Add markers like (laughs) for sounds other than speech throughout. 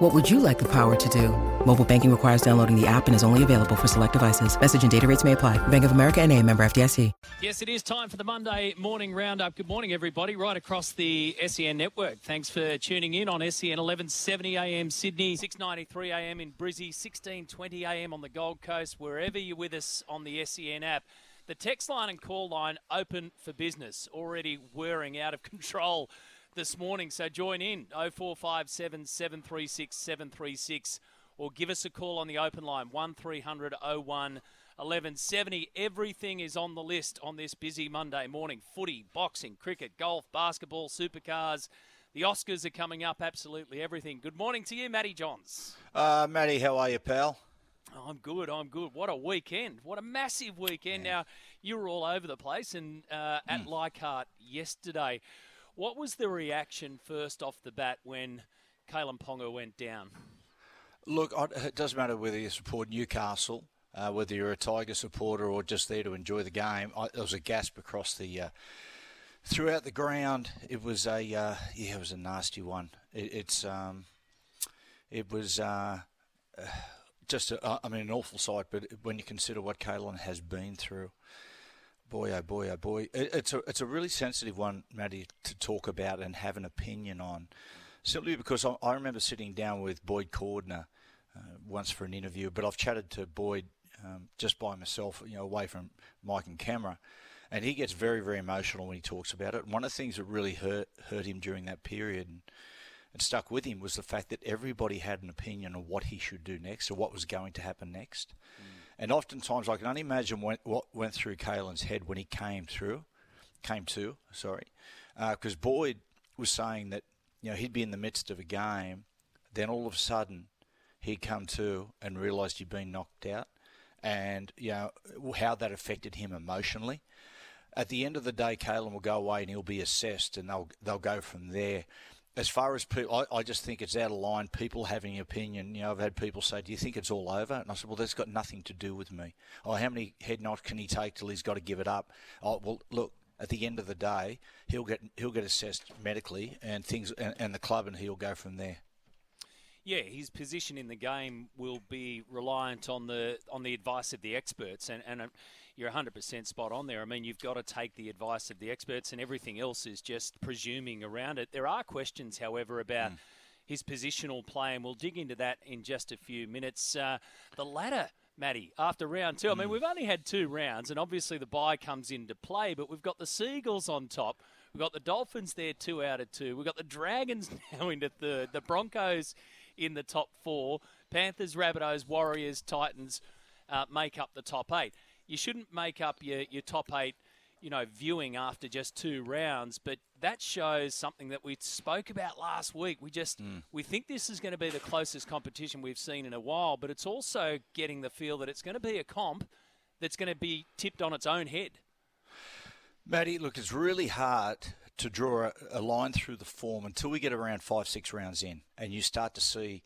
What would you like the power to do? Mobile banking requires downloading the app and is only available for select devices. Message and data rates may apply. Bank of America and a member FDIC. Yes, it is time for the Monday morning roundup. Good morning, everybody, right across the SEN network. Thanks for tuning in on SEN 1170 AM Sydney, 693 AM in Brizzy, 1620 AM on the Gold Coast, wherever you're with us on the SEN app. The text line and call line open for business, already whirring out of (laughs) control this morning. So join in 0457 736 736 or give us a call on the open line 1300 01 1170. Everything is on the list on this busy Monday morning footy, boxing, cricket, golf, basketball, supercars. The Oscars are coming up, absolutely everything. Good morning to you, Matty Johns. Uh, Matty, how are you, pal? I'm good. I'm good. What a weekend! What a massive weekend. Yeah. Now you were all over the place and uh, at mm. Leichhardt yesterday. What was the reaction first off the bat when Kalyn Ponga went down? Look, it doesn't matter whether you support Newcastle, uh, whether you're a Tiger supporter or just there to enjoy the game. I, there was a gasp across the uh, throughout the ground. It was a uh, yeah, it was a nasty one. It, it's um, it was uh, just a, I mean an awful sight. But when you consider what Kalyn has been through, boy oh boy oh boy, it, it's a it's a really sensitive one, Matty, to talk about and have an opinion on. Simply because I, I remember sitting down with Boyd Cordner uh, once for an interview, but I've chatted to Boyd um, just by myself, you know, away from mic and camera, and he gets very, very emotional when he talks about it. one of the things that really hurt hurt him during that period and, and stuck with him was the fact that everybody had an opinion on what he should do next or what was going to happen next. Mm. And oftentimes, I can only imagine what, what went through Kalyn's head when he came through, came to, sorry, because uh, Boyd was saying that you know he'd be in the midst of a game, then all of a sudden he'd come to and realised he'd been knocked out, and you know how that affected him emotionally. At the end of the day, Kalyn will go away and he'll be assessed, and they'll they'll go from there. As far as people, I, I just think it's out of line. People having opinion. You know, I've had people say, "Do you think it's all over?" And I said, "Well, that's got nothing to do with me. Oh, how many head knocks can he take till he's got to give it up?" Oh, well, look, at the end of the day, he'll get he'll get assessed medically and things, and, and the club, and he'll go from there yeah, his position in the game will be reliant on the on the advice of the experts, and and you're 100% spot on there. I mean, you've got to take the advice of the experts, and everything else is just presuming around it. There are questions, however, about. Mm. His positional play, and we'll dig into that in just a few minutes. Uh, the ladder Matty, after round two. I mean, mm. we've only had two rounds, and obviously the bye comes into play, but we've got the Seagulls on top. We've got the Dolphins there, two out of two. We've got the Dragons (laughs) now into third. The Broncos in the top four. Panthers, Rabbitohs, Warriors, Titans uh, make up the top eight. You shouldn't make up your, your top eight, you know, viewing after just two rounds, but that shows something that we spoke about last week. We just mm. we think this is going to be the closest competition we've seen in a while, but it's also getting the feel that it's going to be a comp that's going to be tipped on its own head. Matty, look, it's really hard to draw a, a, line through the form until we get around five, six rounds in, and you start to see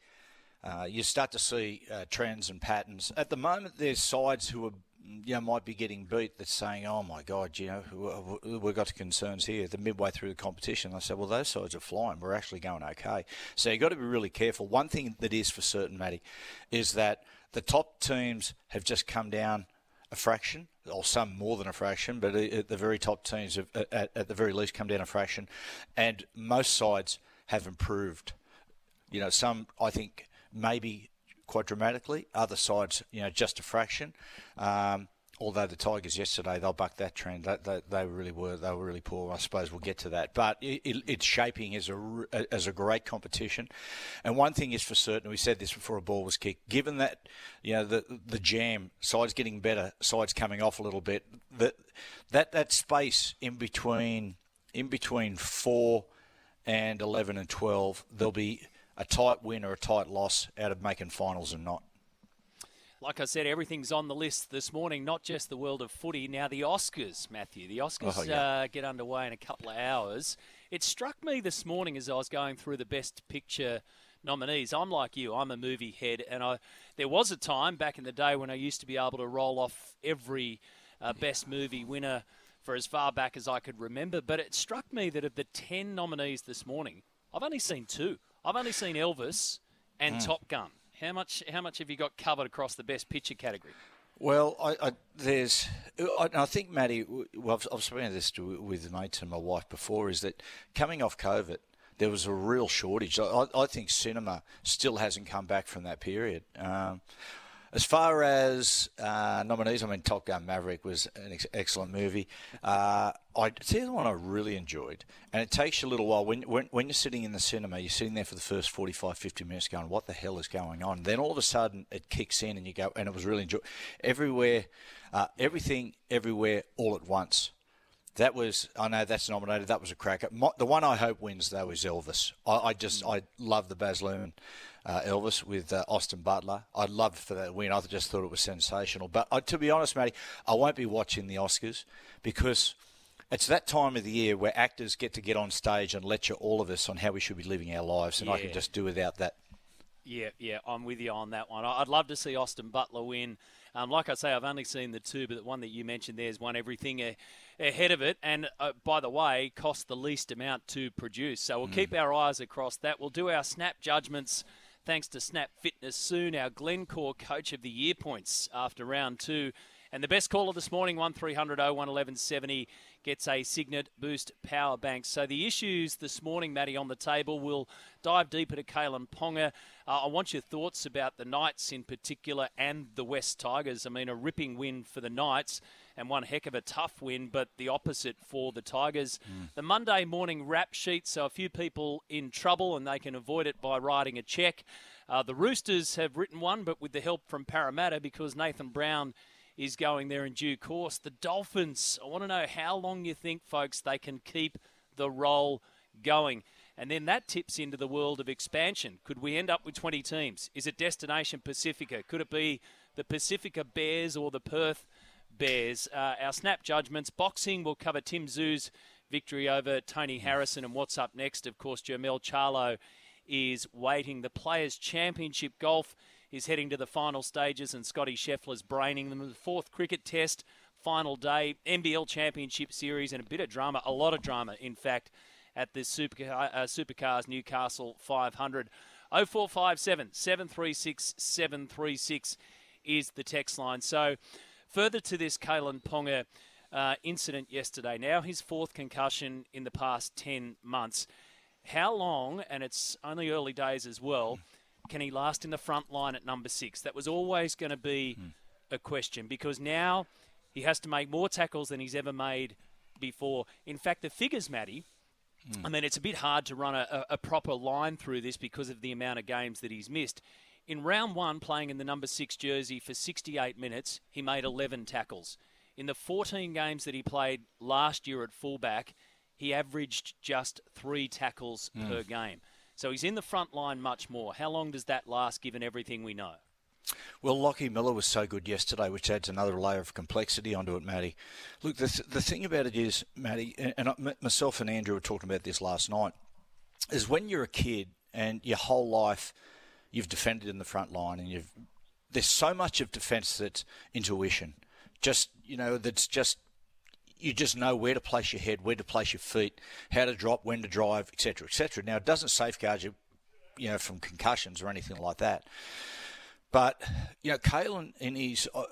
uh, you start to see uh, trends and patterns. At the moment, there's sides who are you know might be getting beat that's saying, "Oh my God, you know we've got concerns here." The midway through the competition, I said, "Well, those sides are flying. We're actually going okay." So you've got to be really careful. One thing that is for certain, Matty, is that the top teams have just come down a fraction, or some more than a fraction, but uh, at the very top teams have, at, at the very least, come down a fraction, and most sides have improved. You know, some I think maybe quite dramatically, other sides, you know, just a fraction. Um, although the Tigers yesterday they'll buck that trend. They, they, they, really were they were really poor. I suppose we'll get to that, but it, it, it's shaping as a as a great competition. And one thing is for certain, we said this before a ball was kicked. Given that you know the the jam sides getting better, sides coming off a little bit, that that that space in between in between four and eleven and twelve, there'll be a tight win or a tight loss out of making finals and not. like I said, everything's on the list this morning, not just the world of footy. Now, the Oscars, Matthew. The Oscars Oh, yeah. uh, get underway in a couple of hours. It struck me this morning as I was going through the Best Picture nominees. I'm like you, I'm a movie head, and I there was a time back in the day when I used to be able to roll off every uh, Best Movie winner for as far back as I could remember. But it struck me that of the 10 nominees this morning, I've only seen two. I've only seen Elvis and Top Gun. How much? How much have you got covered across the Best Picture category? Well, I, I, there's, I, I think, Matty, well, I've, I've spoken this to, with mates and my wife before, is that coming off COVID, there was a real shortage. I, I think cinema still hasn't come back from that period. Um, as far as uh, nominees, I mean, Top Gun Maverick was an ex- excellent movie. Uh, I the one I really enjoyed, and it takes you a little while when, when when you're sitting in the cinema, you're sitting there for the first 45, 50 minutes, going, "What the hell is going on?" Then all of a sudden, it kicks in, and you go, and it was really enjoy everywhere, uh, everything, everywhere, all at once. That was, I know that's nominated. That was a cracker. My, the one I hope wins though is Elvis. I, I just, I love the Baz Luhrmann uh, Elvis with uh, Austin Butler. I'd love for that win. I just thought it was sensational. But uh, to be honest, Matty, I won't be watching the Oscars because it's that time of the year where actors get to get on stage and lecture all of us on how we should be living our lives, and I can just do without that. Yeah, yeah, I'm with you on that one. I'd love to see Austin Butler win. Um, like I say, I've only seen the two, but the one that you mentioned there has won everything a- ahead of it. And uh, by the way, cost the least amount to produce. So we'll keep our eyes across that. We'll do our snap judgments thanks to Snap Fitness soon. Our Glencore Coach of the Year points after round two. And the best caller this morning, 1300 01 1170, gets a Cygnett Boost power bank. So the issues this morning, Matty, on the table, we'll dive deeper to Kalyn Ponga. Uh, I want your thoughts about the Knights in particular and the West Tigers. I mean, a ripping win for the Knights and one heck of a tough win, but the opposite for the Tigers. The Monday morning rap sheet, so a few people in trouble and they can avoid it by writing a check. Uh, the Roosters have written one, but with the help from Parramatta because Nathan Brown is going there in due course. The Dolphins, I want to know how long you think, folks, they can keep the roll going. And then that tips into the world of expansion. Could we end up with 20 teams? Is it Destination Pacifica? Could it be the Pacifica Bears or the Perth Bears? Uh, our snap judgments. Boxing will cover Tim Tszyu's victory over Tony Harrison. And what's up next? Of course, Jermell Charlo is waiting. The Players' Championship Golf is heading to the final stages, and Scotty Scheffler's braining them. The fourth cricket test, final day, NBL Championship Series, and a bit of drama, a lot of drama, in fact, at this Supercar, uh, Supercars Newcastle 500. 0457 736 736 is the text line. So, further to this Kalyn Ponga uh, incident yesterday, now his fourth concussion in the past 10 months. How long, and it's only early days as well, can he last in the front line at number six? That was always going to be a question because now he has to make more tackles than he's ever made before. In fact, the figures, Matty, I mean, it's a bit hard to run a, a proper line through this because of the amount of games that he's missed. In round one, playing in the number six jersey for 68 minutes, he made 11 tackles. In the 14 games that he played last year at fullback, he averaged just three tackles hmm. per game. So he's in the front line much more. How long does that last given everything we know? Well, Lockie Miller was so good yesterday, which adds another layer of complexity onto it, Matty. Look, the, th- the thing about it is, Matty, and and I- myself and Andrew were talking about this last night, is when you're a kid and your whole life you've defended in the front line and you've there's so much of defence that's intuition. Just you know, that's just you just know where to place your head, where to place your feet, how to drop, when to drive, etc., etc. Now, it doesn't safeguard you, you know, from concussions or anything like that. But you know, Kalyn in his, uh,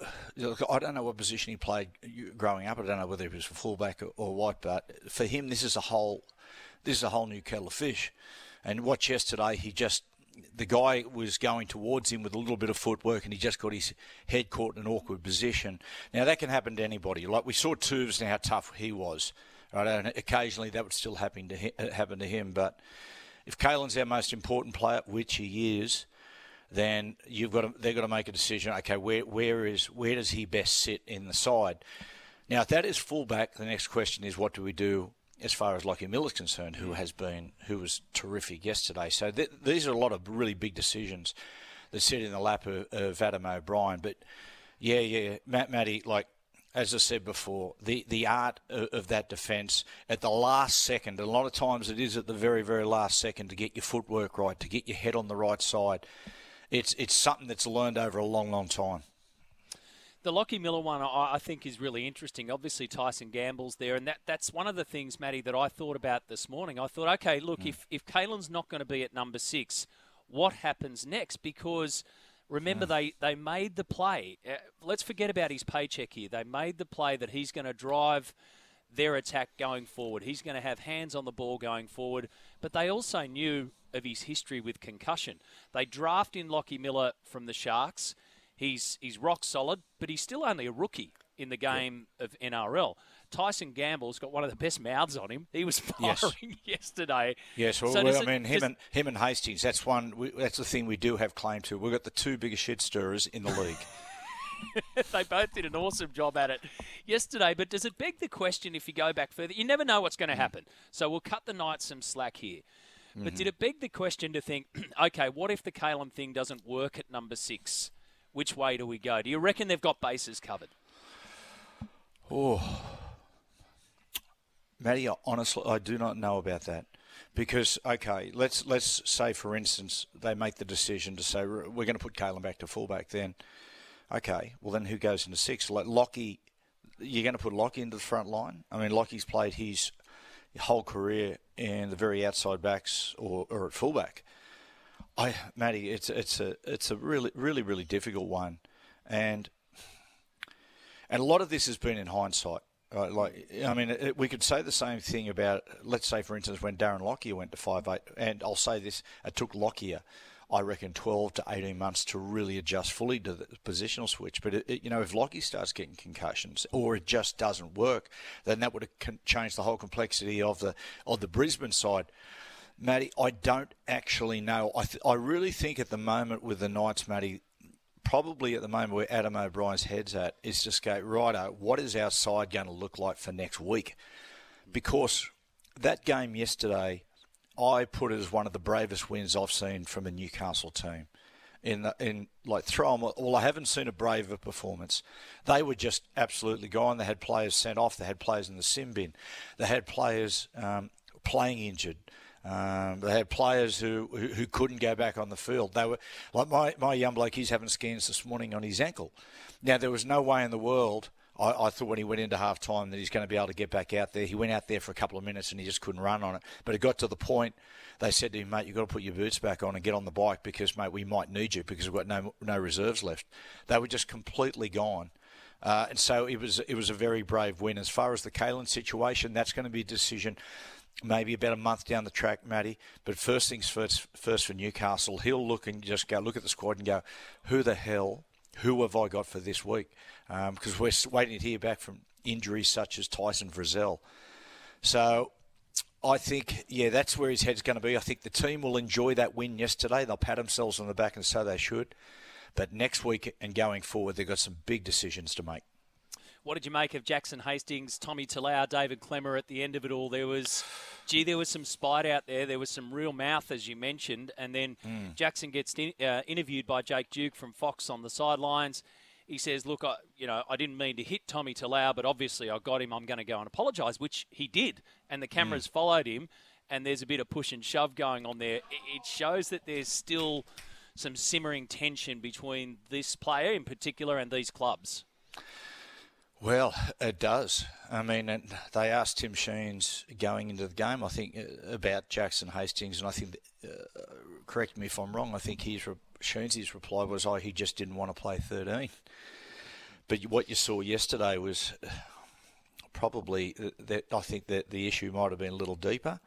I don't know what position he played growing up. I don't know whether he was a fullback or, or what. But for him, this is a whole, this is a whole new kettle of fish. And watch yesterday, he just the guy was going towards him with a little bit of footwork, and he just got his head caught in an awkward position. Now that can happen to anybody. Like we saw Tubes and how tough he was. Right, and occasionally that would still happen to him, uh, happen to him. But if Kalyn's our most important player, which he is, then you've got to, they've got to make a decision. Okay, where where is where does he best sit in the side? Now, if that is fullback, the next question is what do we do as far as Lockie Miller's concerned, who mm. has been who was terrific yesterday. So th- these are a lot of really big decisions that sit in the lap of, of Adam O'Brien. But yeah, yeah, Matt Matty, like as I said before, the, the art of, of that defence at the last second, a lot of times it is at the very, very last second to get your footwork right, to get your head on the right side. It's, it's something that's learned over a long, long time. The Lockie Miller one, I think, is really interesting. Obviously, Tyson Gamble's there, and that, that's one of the things, Matty, that I thought about this morning. I thought, okay, look, mm. if, if Kalyn's not going to be at number six, what happens next? Because remember, mm. they, they made the play. Uh, let's forget about his paycheck here. They made the play that he's going to drive their attack going forward. He's going to have hands on the ball going forward. But they also knew of his history with concussion. They draft in Lockie Miller from the Sharks. He's he's rock solid, but he's still only a rookie in the game of NRL. Tyson Gamble's got one of the best mouths on him. He was (laughs) firing yes. yesterday. Yes, well, so well I mean, him and him and Hastings. That's one. We, that's the thing we do have claim to. We've got the two biggest shit stirrers in the league. (laughs) (laughs) they both did an awesome job at it yesterday. But does it beg the question if you go back further? You never know what's going to mm. happen. So we'll cut the Knights some slack here. But mm-hmm. did it beg the question to think, (clears throat) okay, what if the Kalyn thing doesn't work at number six? Which way do we go? Do you reckon they've got bases covered? Oh, Matty, honestly, I do not know about that because okay, let's let's say for instance they make the decision to say we're going to put Kalyn back to fullback. Then, okay, well then who goes into six? Like Lockie, you're going to put Lockie into the front line. I mean, Lockie's played his whole career in the very outside backs or, or at fullback. I, Matty, it's it's a it's a really really really difficult one, and and a lot of this has been in hindsight. Right? Like, I mean, it, we could say the same thing about, let's say, for instance, when Darren Lockyer went to five eight, and I'll say this: it took Lockyer, I reckon, twelve to eighteen months to really adjust fully to the positional switch. But it, it, you know, if Lockyer starts getting concussions or it just doesn't work, then that would have changed the whole complexity of the of the Brisbane side. Matty, I don't actually know. I, th- I really think at the moment with the Knights, Matty, probably at the moment where Adam O'Brien's head's at is just go, righto, what is our side going to look like for next week? Because that game yesterday, I put it as one of the bravest wins I've seen from a Newcastle team. In, the, in like throw them, well, I haven't seen a braver performance. They were just absolutely gone. They had players sent off. They had players in the sin bin. They had players um, playing injured. Um, they had players who, who, who couldn't go back on the field. They were like my my young bloke. He's having scans this morning on his ankle. Now there was no way in the world. I, I thought when he went into half time that he's going to be able to get back out there. He went out there for a couple of minutes and he just couldn't run on it. But it got to the point they said to him, mate, you've got to put your boots back on and get on the bike because, mate, we might need you because we've got no no reserves left. They were just completely gone. Uh, and so it was it was a very brave win. As far as the Kalyn situation, that's going to be a decision maybe about a month down the track, Matty. But first things first, first for Newcastle, he'll look and just go look at the squad and go, who the hell, who have I got for this week? Because um, we're waiting to hear back from injuries such as Tyson Frizell. So I think, yeah, that's where his head's going to be. I think the team will enjoy that win yesterday. They'll pat themselves on the back and say they should. But next week and going forward, they've got some big decisions to make. What did you make of Jackson Hastings, Tommy Talau, David Klemmer at the end of it all? There was, gee, there was some spite out there. There was some real mouth, as you mentioned. And then mm. Jackson gets in, uh, interviewed by Jake Duke from Fox on the sidelines. He says, "Look, I, you know, I didn't mean to hit Tommy Talau, but obviously I got him. I'm going to go and apologise," which he did, and the cameras mm. followed him. And there's a bit of push and shove going on there. It shows that there's still some simmering tension between this player in particular and these clubs. Well, it does. I mean, they asked Tim Sheens going into the game, I think, uh, about Jackson Hastings, and I think, uh, correct me if I'm wrong, I think his Sheens' reply was, "Oh, he just didn't want to play 13." But what you saw yesterday was uh, probably uh, that I think that the issue might have been a little deeper,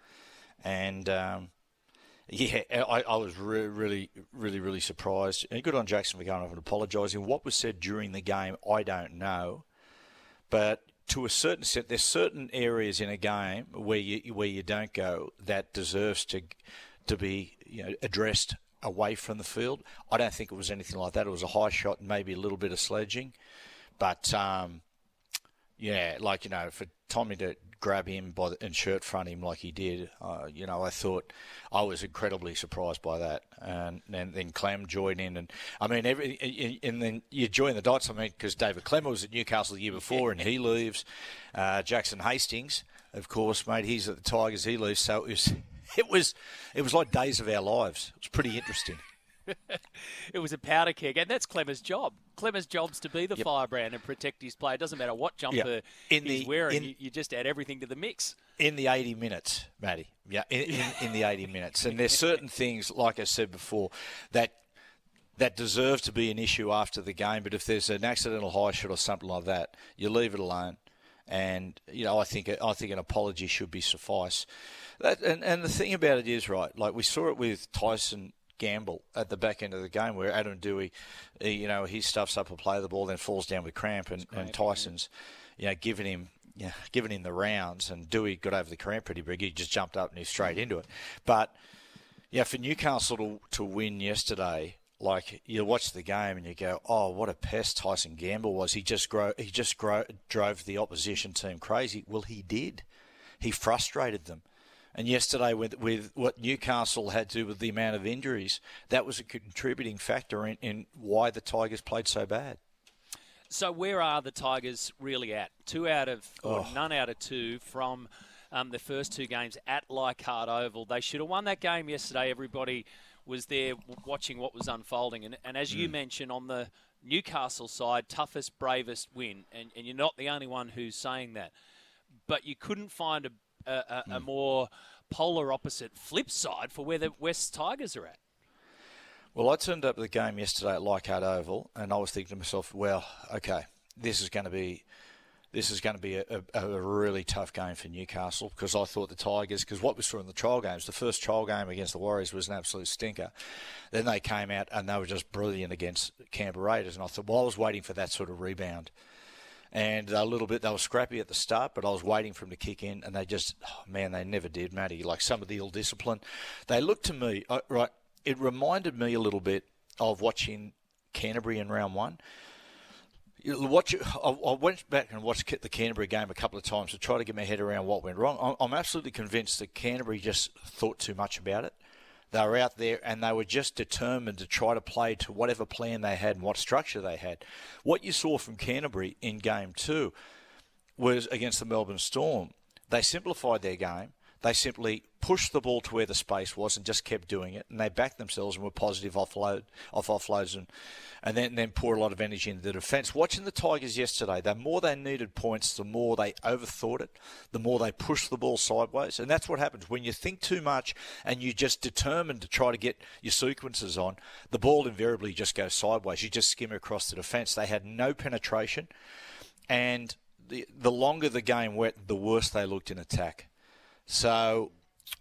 and. Um, yeah, (laughs) I, I was re- really, really, really surprised. And good on Jackson for going off and apologising. What was said during the game, I don't know. But to a certain extent, there's certain areas in a game where you where you don't go that deserves to to be you know addressed away from the field. I don't think it was anything like that. It was a high shot and maybe a little bit of sledging, but um, yeah, like you know, for Tommy to grab him by the, and shirt front him like he did, uh, you know, I thought I was incredibly surprised by that. And, and then Clem joined in, and I mean, every and then you join the dots. I mean, because David Clem was at Newcastle the year before, and he leaves. Uh, Jackson Hastings, of course, mate, he's at the Tigers. He leaves, so it was (laughs) it was it was like days of our lives. It was pretty interesting. (laughs) it was a powder keg, and that's Klemmer's job. Klemmer's job's to be the yep. firebrand and protect his player. It doesn't matter what jumper yep. in he's the, wearing, in, you, you, just add everything to the mix. In the 80 minutes, Matty. Yeah, in, in, (laughs) in the 80 minutes. And there's certain things, like I said before, that that deserve to be an issue after the game. But if there's an accidental high shot or something like that, you leave it alone. And you know, I think I think an apology should be suffice. That, and and the thing about it is right. Like we saw it with Tyson gamble at the back end of the game where Adam Doueihi, you know, he stuffs up a play of the ball, then falls down with cramp, and, and Tyson's, you know, giving him. Yeah, giving him the rounds, and Dewey got over the cramp pretty big. He just jumped up and he's straight into it. But yeah, for Newcastle to, to win yesterday, like you watch the game and you go, "Oh, what a pest Tyson Gamble was! He just grow, he just grow, drove the opposition team crazy." Well, he did. He frustrated them. And yesterday, with with what Newcastle had to do with the amount of injuries, that was a contributing factor in, in why the Tigers played so bad. So where are the Tigers really at? Two out of or oh. none out of two from um, the first two games at Leichhardt Oval. They should have won that game yesterday. Everybody was there watching what was unfolding, and, and as mm. you mentioned on the Newcastle side, toughest, bravest win, and, and you're not the only one who's saying that. But you couldn't find a a, a, mm. a more polar opposite flip side for where the West Tigers are at. Well, I turned up the game yesterday at Leichhardt Oval, and I was thinking to myself, well, okay, this is going to be this is going to be a, a, a, really tough game for Newcastle because I thought the Tigers, because what we saw in the trial games, the first trial game against the Warriors was an absolute stinker. Then they came out and they were just brilliant against Canberra Raiders, and I thought, well, I was waiting for that sort of rebound and a little bit they were scrappy at the start, but I was waiting for them to kick in, and they just, oh, man, they never did, Matty. Like some of the ill discipline, they looked to me uh, right. It reminded me a little bit of watching Canterbury in round one. Watch, I went back and watched the Canterbury game a couple of times to try to get my head around what went wrong. I'm absolutely convinced that Canterbury just thought too much about it. They were out there and they were just determined to try to play to whatever plan they had and what structure they had. What you saw from Canterbury in game two was against the Melbourne Storm. They simplified their game. They simply pushed the ball to where the space was and just kept doing it. And they backed themselves and were positive offload, off offloads and, and then, then pour a lot of energy into the defence. Watching the Tigers yesterday, the more they needed points, the more they overthought it, the more they pushed the ball sideways. And that's what happens. When you think too much and you're just determined to try to get your sequences on, the ball invariably just goes sideways. You just skim across the defence. They had no penetration. And the, the longer the game went, the worse they looked in attack. So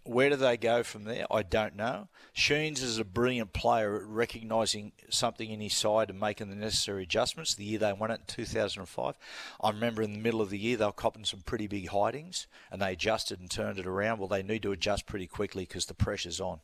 where do they go from there? I don't know. Sheens is a brilliant player at recognising something in his side and making the necessary adjustments. The year they won it in 2005, I remember in the middle of the year they were copping some pretty big hidings and they adjusted and turned it around. Well, they need to adjust pretty quickly because the pressure's on.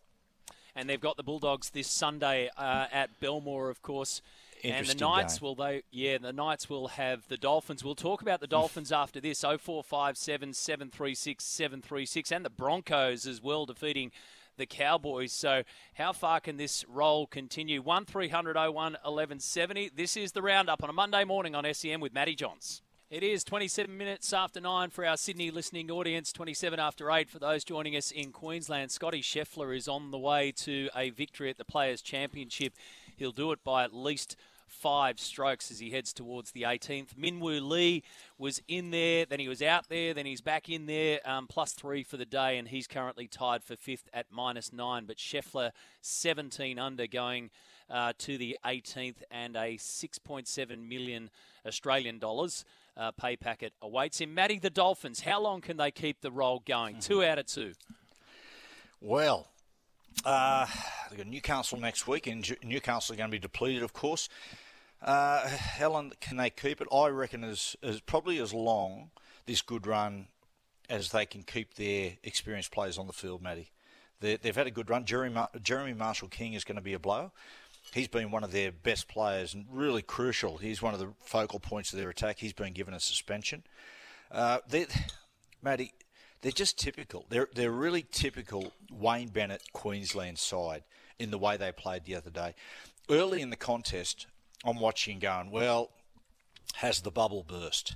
And they've got the Bulldogs this Sunday uh, at Belmore, of course and the Knights game. will they yeah the Knights will have the Dolphins. We'll talk about the (laughs) Dolphins after this. Oh four five seven seven three six seven three six and the Broncos as well defeating the Cowboys. So how far can this roll continue? One 01 1170. This is the roundup on a Monday morning on SEN with Matty Johns. It is 27 minutes after 9 for our Sydney listening audience, 27 after 8 for those joining us in Queensland. Scotty Scheffler is on the way to a victory at the Players' Championship. He'll do it by at least five strokes as he heads towards the 18th. Minwoo Lee was in there, then he was out there, then he's back in there, um, plus three for the day, and he's currently tied for fifth at minus nine. But Scheffler, 17 under, going uh, to the 18th, and a 6.7 million Australian dollars. Uh, pay packet awaits him. Matty, the Dolphins, how long can they keep the roll going? Mm-hmm. Two (laughs) out of two. Well, uh, they've got Newcastle next week, and Newcastle are going to be depleted, of course. Uh, can they keep it? I reckon as, probably as long this good run as they can keep their experienced players on the field, Matty. they have had a good run. Jeremy, Jeremy Marshall King is going to be a blow. He's been one of their best players and really crucial. He's one of the focal points of their attack. He's been given a suspension. Uh, they're just typical. They're they're really typical Wayne Bennett Queensland side in the way they played the other day. Early in the contest, I'm watching going, well, has the bubble burst?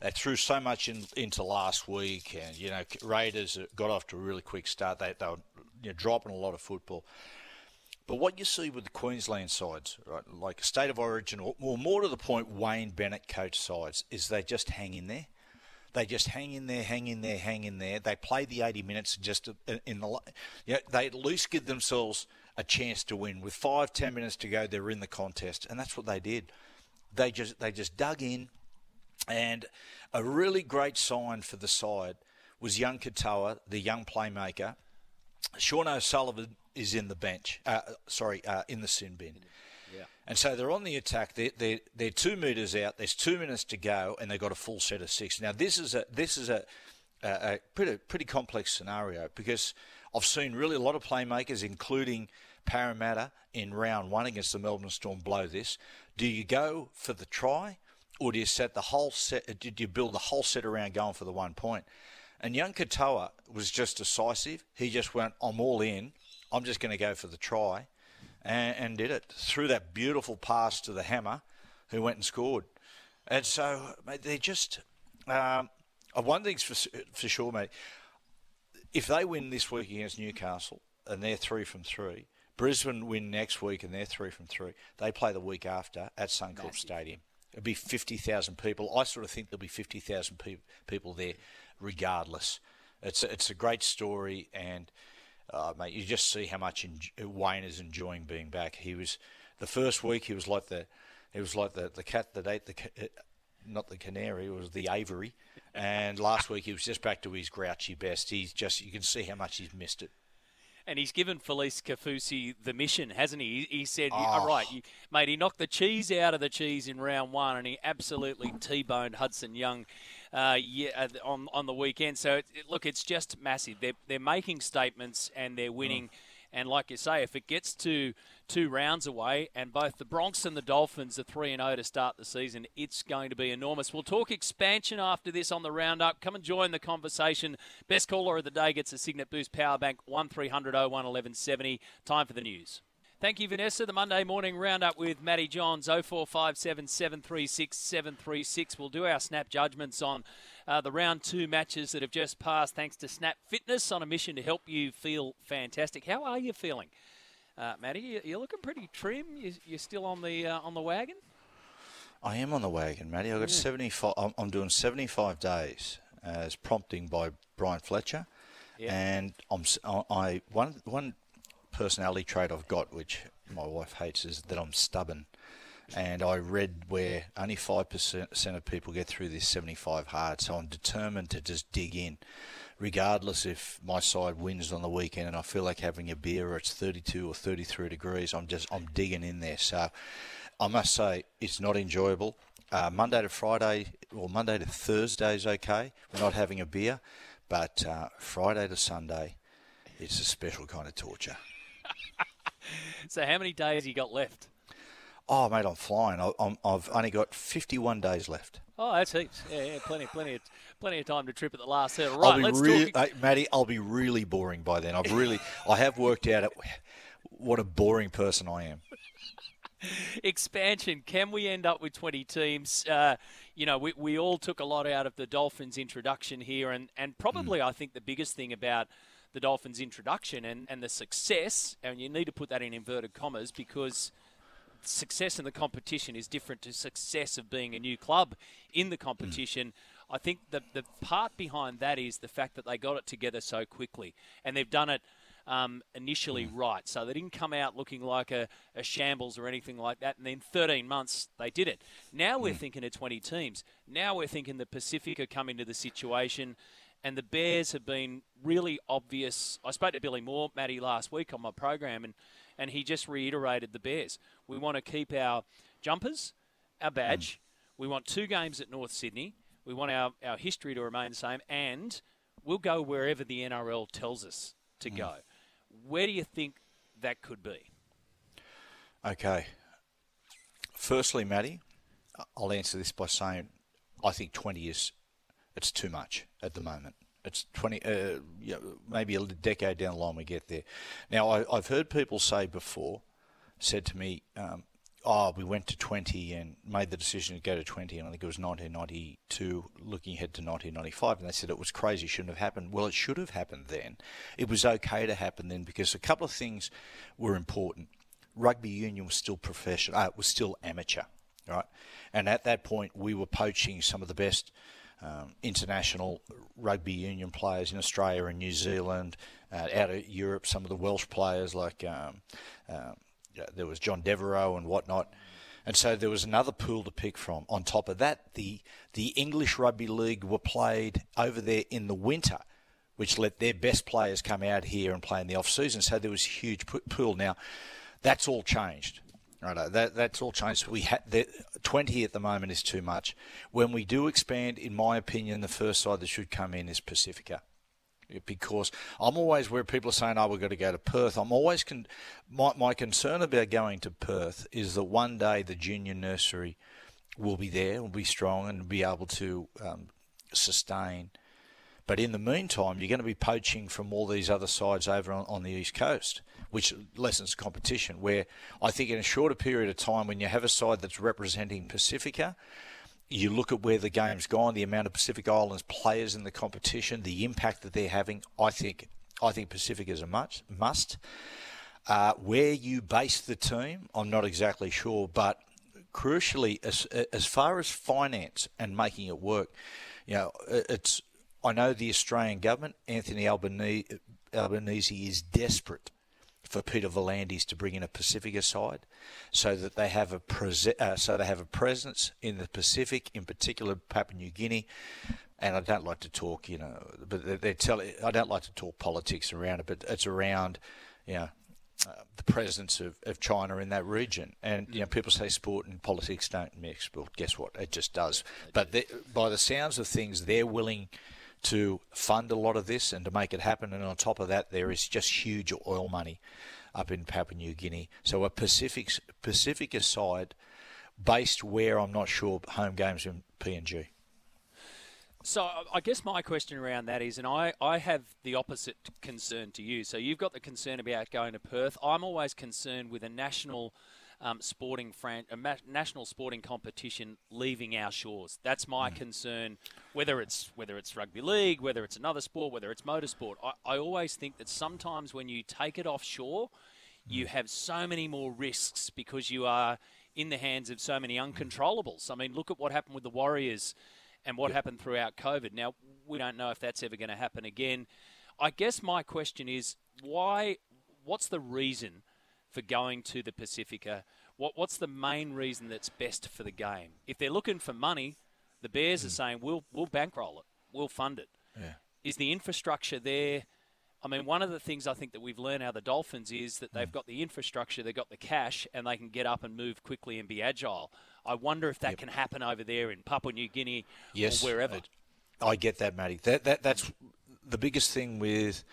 They threw so much in, into last week, and you know Raiders got off to a really quick start. They, they were you know, dropping a lot of football. But what you see with the Queensland sides, right, like State of Origin, or, or more to the point, Wayne Bennett coach sides, is they just hang in there. They just hang in there, hang in there, hang in there. They play the 80 minutes just in the. You know, they at least give themselves a chance to win. With five, ten minutes to go, they're in the contest, and that's what they did. They just they just dug in, and a really great sign for the side was young Katoa, the young playmaker. Sean O'Sullivan is in the bench. Uh, sorry, uh, in the sin bin. And so they're on the attack. They're, they're, they're two metres out. There's two minutes to go, and they've got a full set of six. Now this is a this is a, a, a pretty pretty complex scenario because I've seen really a lot of playmakers, including Parramatta in round one against the Melbourne Storm, blow this. Do you go for the try, or do you set the whole set? Uh, Did you build the whole set around going for the one point? And young Katoa was just decisive. He just went, I'm all in. I'm just going to go for the try and, and did it through that beautiful pass to the hammer, who went and scored. And so mate, they just um, uh, one thing's for for sure, mate. If they win this week against Newcastle and they're three from three, Brisbane win next week and they're three from three. They play the week after at Suncorp Stadium. It'll be fifty thousand people. I sort of think there'll be fifty thousand pe- people there, regardless. It's a, it's a great story and uh, mate, you just see how much Wayne is enjoying being back. He was the first week. He was like the he was like the, the cat that ate the uh, not the canary. It was the aviary. And last week he was just back to his grouchy best. He's just you can see how much he's missed it. And he's given Felice Kaufusi the mission, hasn't he? He, said, oh. "All right, you, mate." He knocked the cheese out of the cheese in round one, and he absolutely t-boned Hudson Young uh, yeah, on on the weekend. So it, it, look, it's just massive. They're they're making statements and they're winning. Mm. And like you say, if it gets to two rounds away, and both the Bronx and the Dolphins are three and zero oh to start the season, it's going to be enormous. We'll talk expansion after this on the roundup. Come and join the conversation. Best caller of the day gets a Cygnett Boost Power Bank one 01 1170. Time for the news. Thank you, Vanessa. The Monday morning roundup with Matty Johns, 0457 736 736. We'll do our snap judgments on uh, the round two matches that have just passed, thanks to Snap Fitness on a mission to help you feel fantastic. How are you feeling, uh, Matty? You're looking pretty trim. You're still on the uh, on the wagon. I am on the wagon, Matty. I've got yeah. 75. I'm doing 75 days as prompting by Bryan Fletcher, yep. and I'm I one one personality trait I've got, which my wife hates, is that I'm stubborn. And I read where only 5% of people get through this 75 hard. So I'm determined to just dig in, regardless if my side wins on the weekend and I feel like having a beer or it's 32 or 33 degrees. I'm just, I'm digging in there. So I must say, it's not enjoyable. Uh, Monday to Friday, or Monday to Thursday is okay. We're not having a beer. But uh, Friday to Sunday, it's a special kind of torture. (laughs) so how many days you got left? Oh, mate, I'm flying. I, have only got 51 days left. Oh, that's heaps. Yeah, yeah, plenty, plenty, of, plenty of time to trip at the last hurdle. Right, let's really, talk. Hey, Matty, I'll be really boring by then. I've really, I have worked out what a boring person I am. (laughs) Expansion. Can we end up with 20 teams? Uh, you know, we, we all took a lot out of the Dolphins' introduction here, and, and probably mm. I think the biggest thing about – the Dolphins' introduction and, and the success, and you need to put that in inverted commas because success in the competition is different to success of being a new club in the competition. Mm. I think the the part behind that is the fact that they got it together so quickly, and they've done it um, initially mm. right. So they didn't come out looking like a, a, shambles or anything like that. And then 13 months they did it. Now we're mm. thinking of 20 teams. Now we're thinking the Pacific are coming to the situation and the Bears have been really obvious. I spoke to Billy Moore, Matty, last week on my program, and, and he just reiterated the Bears. We want to keep our jumpers, our badge. Mm. We want two games at North Sydney. We want our, our history to remain the same, and we'll go wherever the NRL tells us to mm. go. Where do you think that could be? Okay. Firstly, Matty, I'll answer this by saying I think 20 is It's too much at the moment. It's 20, uh, you know, maybe a decade down the line we get there. Now, I, have heard people say before, said to me, um, oh, we went to 20 and made the decision to go to 20, and I think it was 1992, looking ahead to 1995, and they said it was crazy, shouldn't have happened. Well, it should have happened then. It was okay to happen then because a couple of things were important. Rugby union was still professional, uh, was still amateur, right? And at that point, we were poaching some of the best um, international rugby union players in Australia and New Zealand, uh, out of Europe, some of the Welsh players like. Um, uh, there was John Devereux and whatnot. And so there was another pool to pick from. On top of that, the the English Rugby League were played over there in the winter, which let their best players come out here and play in the off season. So there was a huge pool. Now, that's all changed. Right, that that's all changed. We had twenty at the moment is too much. When we do expand, in my opinion, the first side that should come in is Pacifica because I'm always where people are saying, "Oh, we've got to go to Perth." I'm always con- my my concern about going to Perth is that one day the junior nursery will be there, will be strong, and be able to um, sustain. But in the meantime, you're going to be poaching from all these other sides over on, on the east coast, which lessens competition. Where I think in a shorter period of time, when you have a side that's representing Pacifica, you look at where the game's gone, the amount of Pacific Islands players in the competition, the impact that they're having. I think I think Pacific is a much must. Uh, where you base the team, I'm not exactly sure, but crucially, as as far as finance and making it work, you know, it's. I know the Australian government, Anthony Albanese, Albanese is desperate for Peter V'landys to bring in a Pacifica side, so that they have a prese- uh, so they have a presence in the Pacific, in particular Papua New Guinea. And I don't like to talk, you know, but they're, they're telling. I don't like to talk politics around it, but it's around, you know, uh, the presence of, of China in that region. And you know, people say sport and politics don't mix. Well, guess what? It just does. But by the sounds of things, they're willing to fund a lot of this and to make it happen. And on top of that, there is just huge oil money up in Papua New Guinea. So a Pacific Pacifica aside, based where I'm not sure home games in PNG. So uh, I guess my question around that is, and I, I have the opposite concern to you. So you've got the concern about going to Perth. I'm always concerned with a national – um, sporting fran- a ma- national sporting competition leaving our shores. That's my mm. concern. Whether it's whether it's rugby league, whether it's another sport, whether it's motorsport, I, I always think that sometimes when you take it offshore, you mm. have so many more risks because you are in the hands of so many uncontrollables. I mean, look at what happened with the Warriors and what yep. happened throughout COVID. Now, we don't know if that's ever going to happen again. I guess my question is why what's the reason for going to the Pacifica? What, what's the main reason that's best for the game? If they're looking for money, the Bears mm. are saying we'll we'll bankroll it, we'll fund it. Yeah. Is the infrastructure there? I mean, one of the things I think that we've learned out of the Dolphins is that they've mm. got the infrastructure, they've got the cash, and they can get up and move quickly and be agile. I wonder if that yep. can happen over there in Papua New Guinea yes, or wherever. I, I get that, Matty. That, that that's the biggest thing with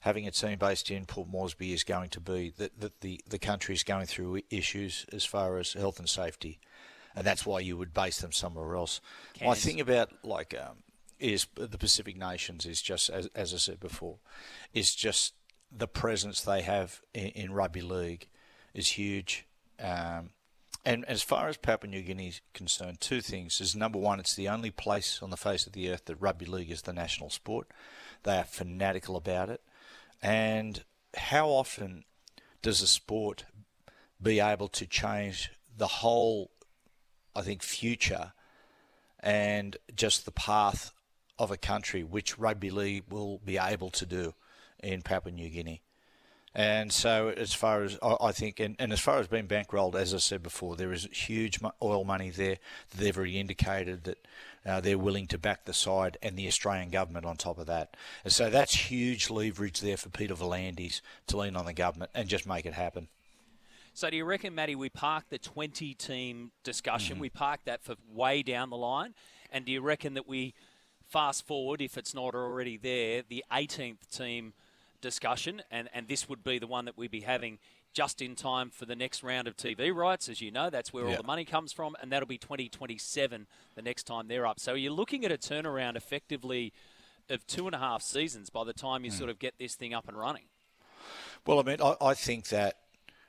having a team based in Port Moresby is going to be that, that the, the country is going through issues as far as health and safety. And that's why you would base them somewhere else. My thing about like um, is the Pacific nations is just as, as I said before, is just the presence they have in, in rugby league is huge. Um, and as far as Papua New Guinea is concerned, two things is number one, it's the only place on the face of the earth that rugby league is the national sport. They are fanatical about it. And how often does a sport be able to change the whole, I think, future and just the path of a country, which rugby league will be able to do in Papua New Guinea? And so, as far as I think, and, and as far as being bankrolled, as I said before, there is huge oil money there. They've already indicated that uh, they're willing to back the side and the Australian government on top of that. And so that's huge leverage there for Peter V'landys to lean on the government and just make it happen. So do you reckon, Matty, we park the 20 team discussion, mm-hmm. we park that for way down the line? And do you reckon that we fast forward, if it's not already there, the 18th team discussion, and, and this would be the one that we'd be having just in time for the next round of TV rights. As you know, that's where all the money comes from, and that'll be 2027 the next time they're up. So you're looking at a turnaround effectively of two and a half seasons by the time you hmm. sort of get this thing up and running. Well, I mean, I, I think that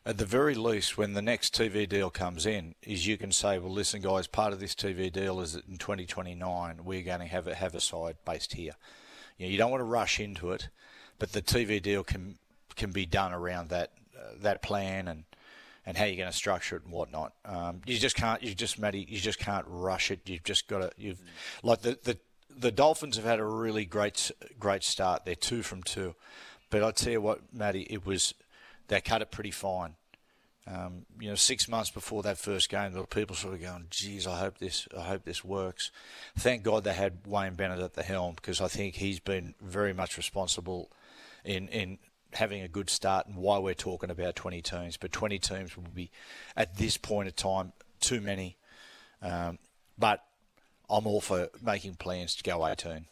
at the very least, when the next TV deal comes in, is you can say, well, listen, guys, part of this TV deal is that in 2029 we're going to have a, have a side based here. You, know, you don't want to rush into it, but the TV deal can can be done around that that plan and and how you're going to structure it and whatnot. Um, you just can't. You just, Matty. You just can't rush it. You've just got to. You've like the the the Dolphins have had a really great great start. They're two from two, but I tell you what, Matty, it was they cut it pretty fine. Um, you know, six months before that first game, there were people sort of going, "Geez, I hope this, I hope this works." Thank God they had Wayne Bennett at the helm because I think he's been very much responsible in in having a good start and why we're talking about 20 teams. But 20 teams will be at this point of time too many. Um, but I'm all for making plans to go 18.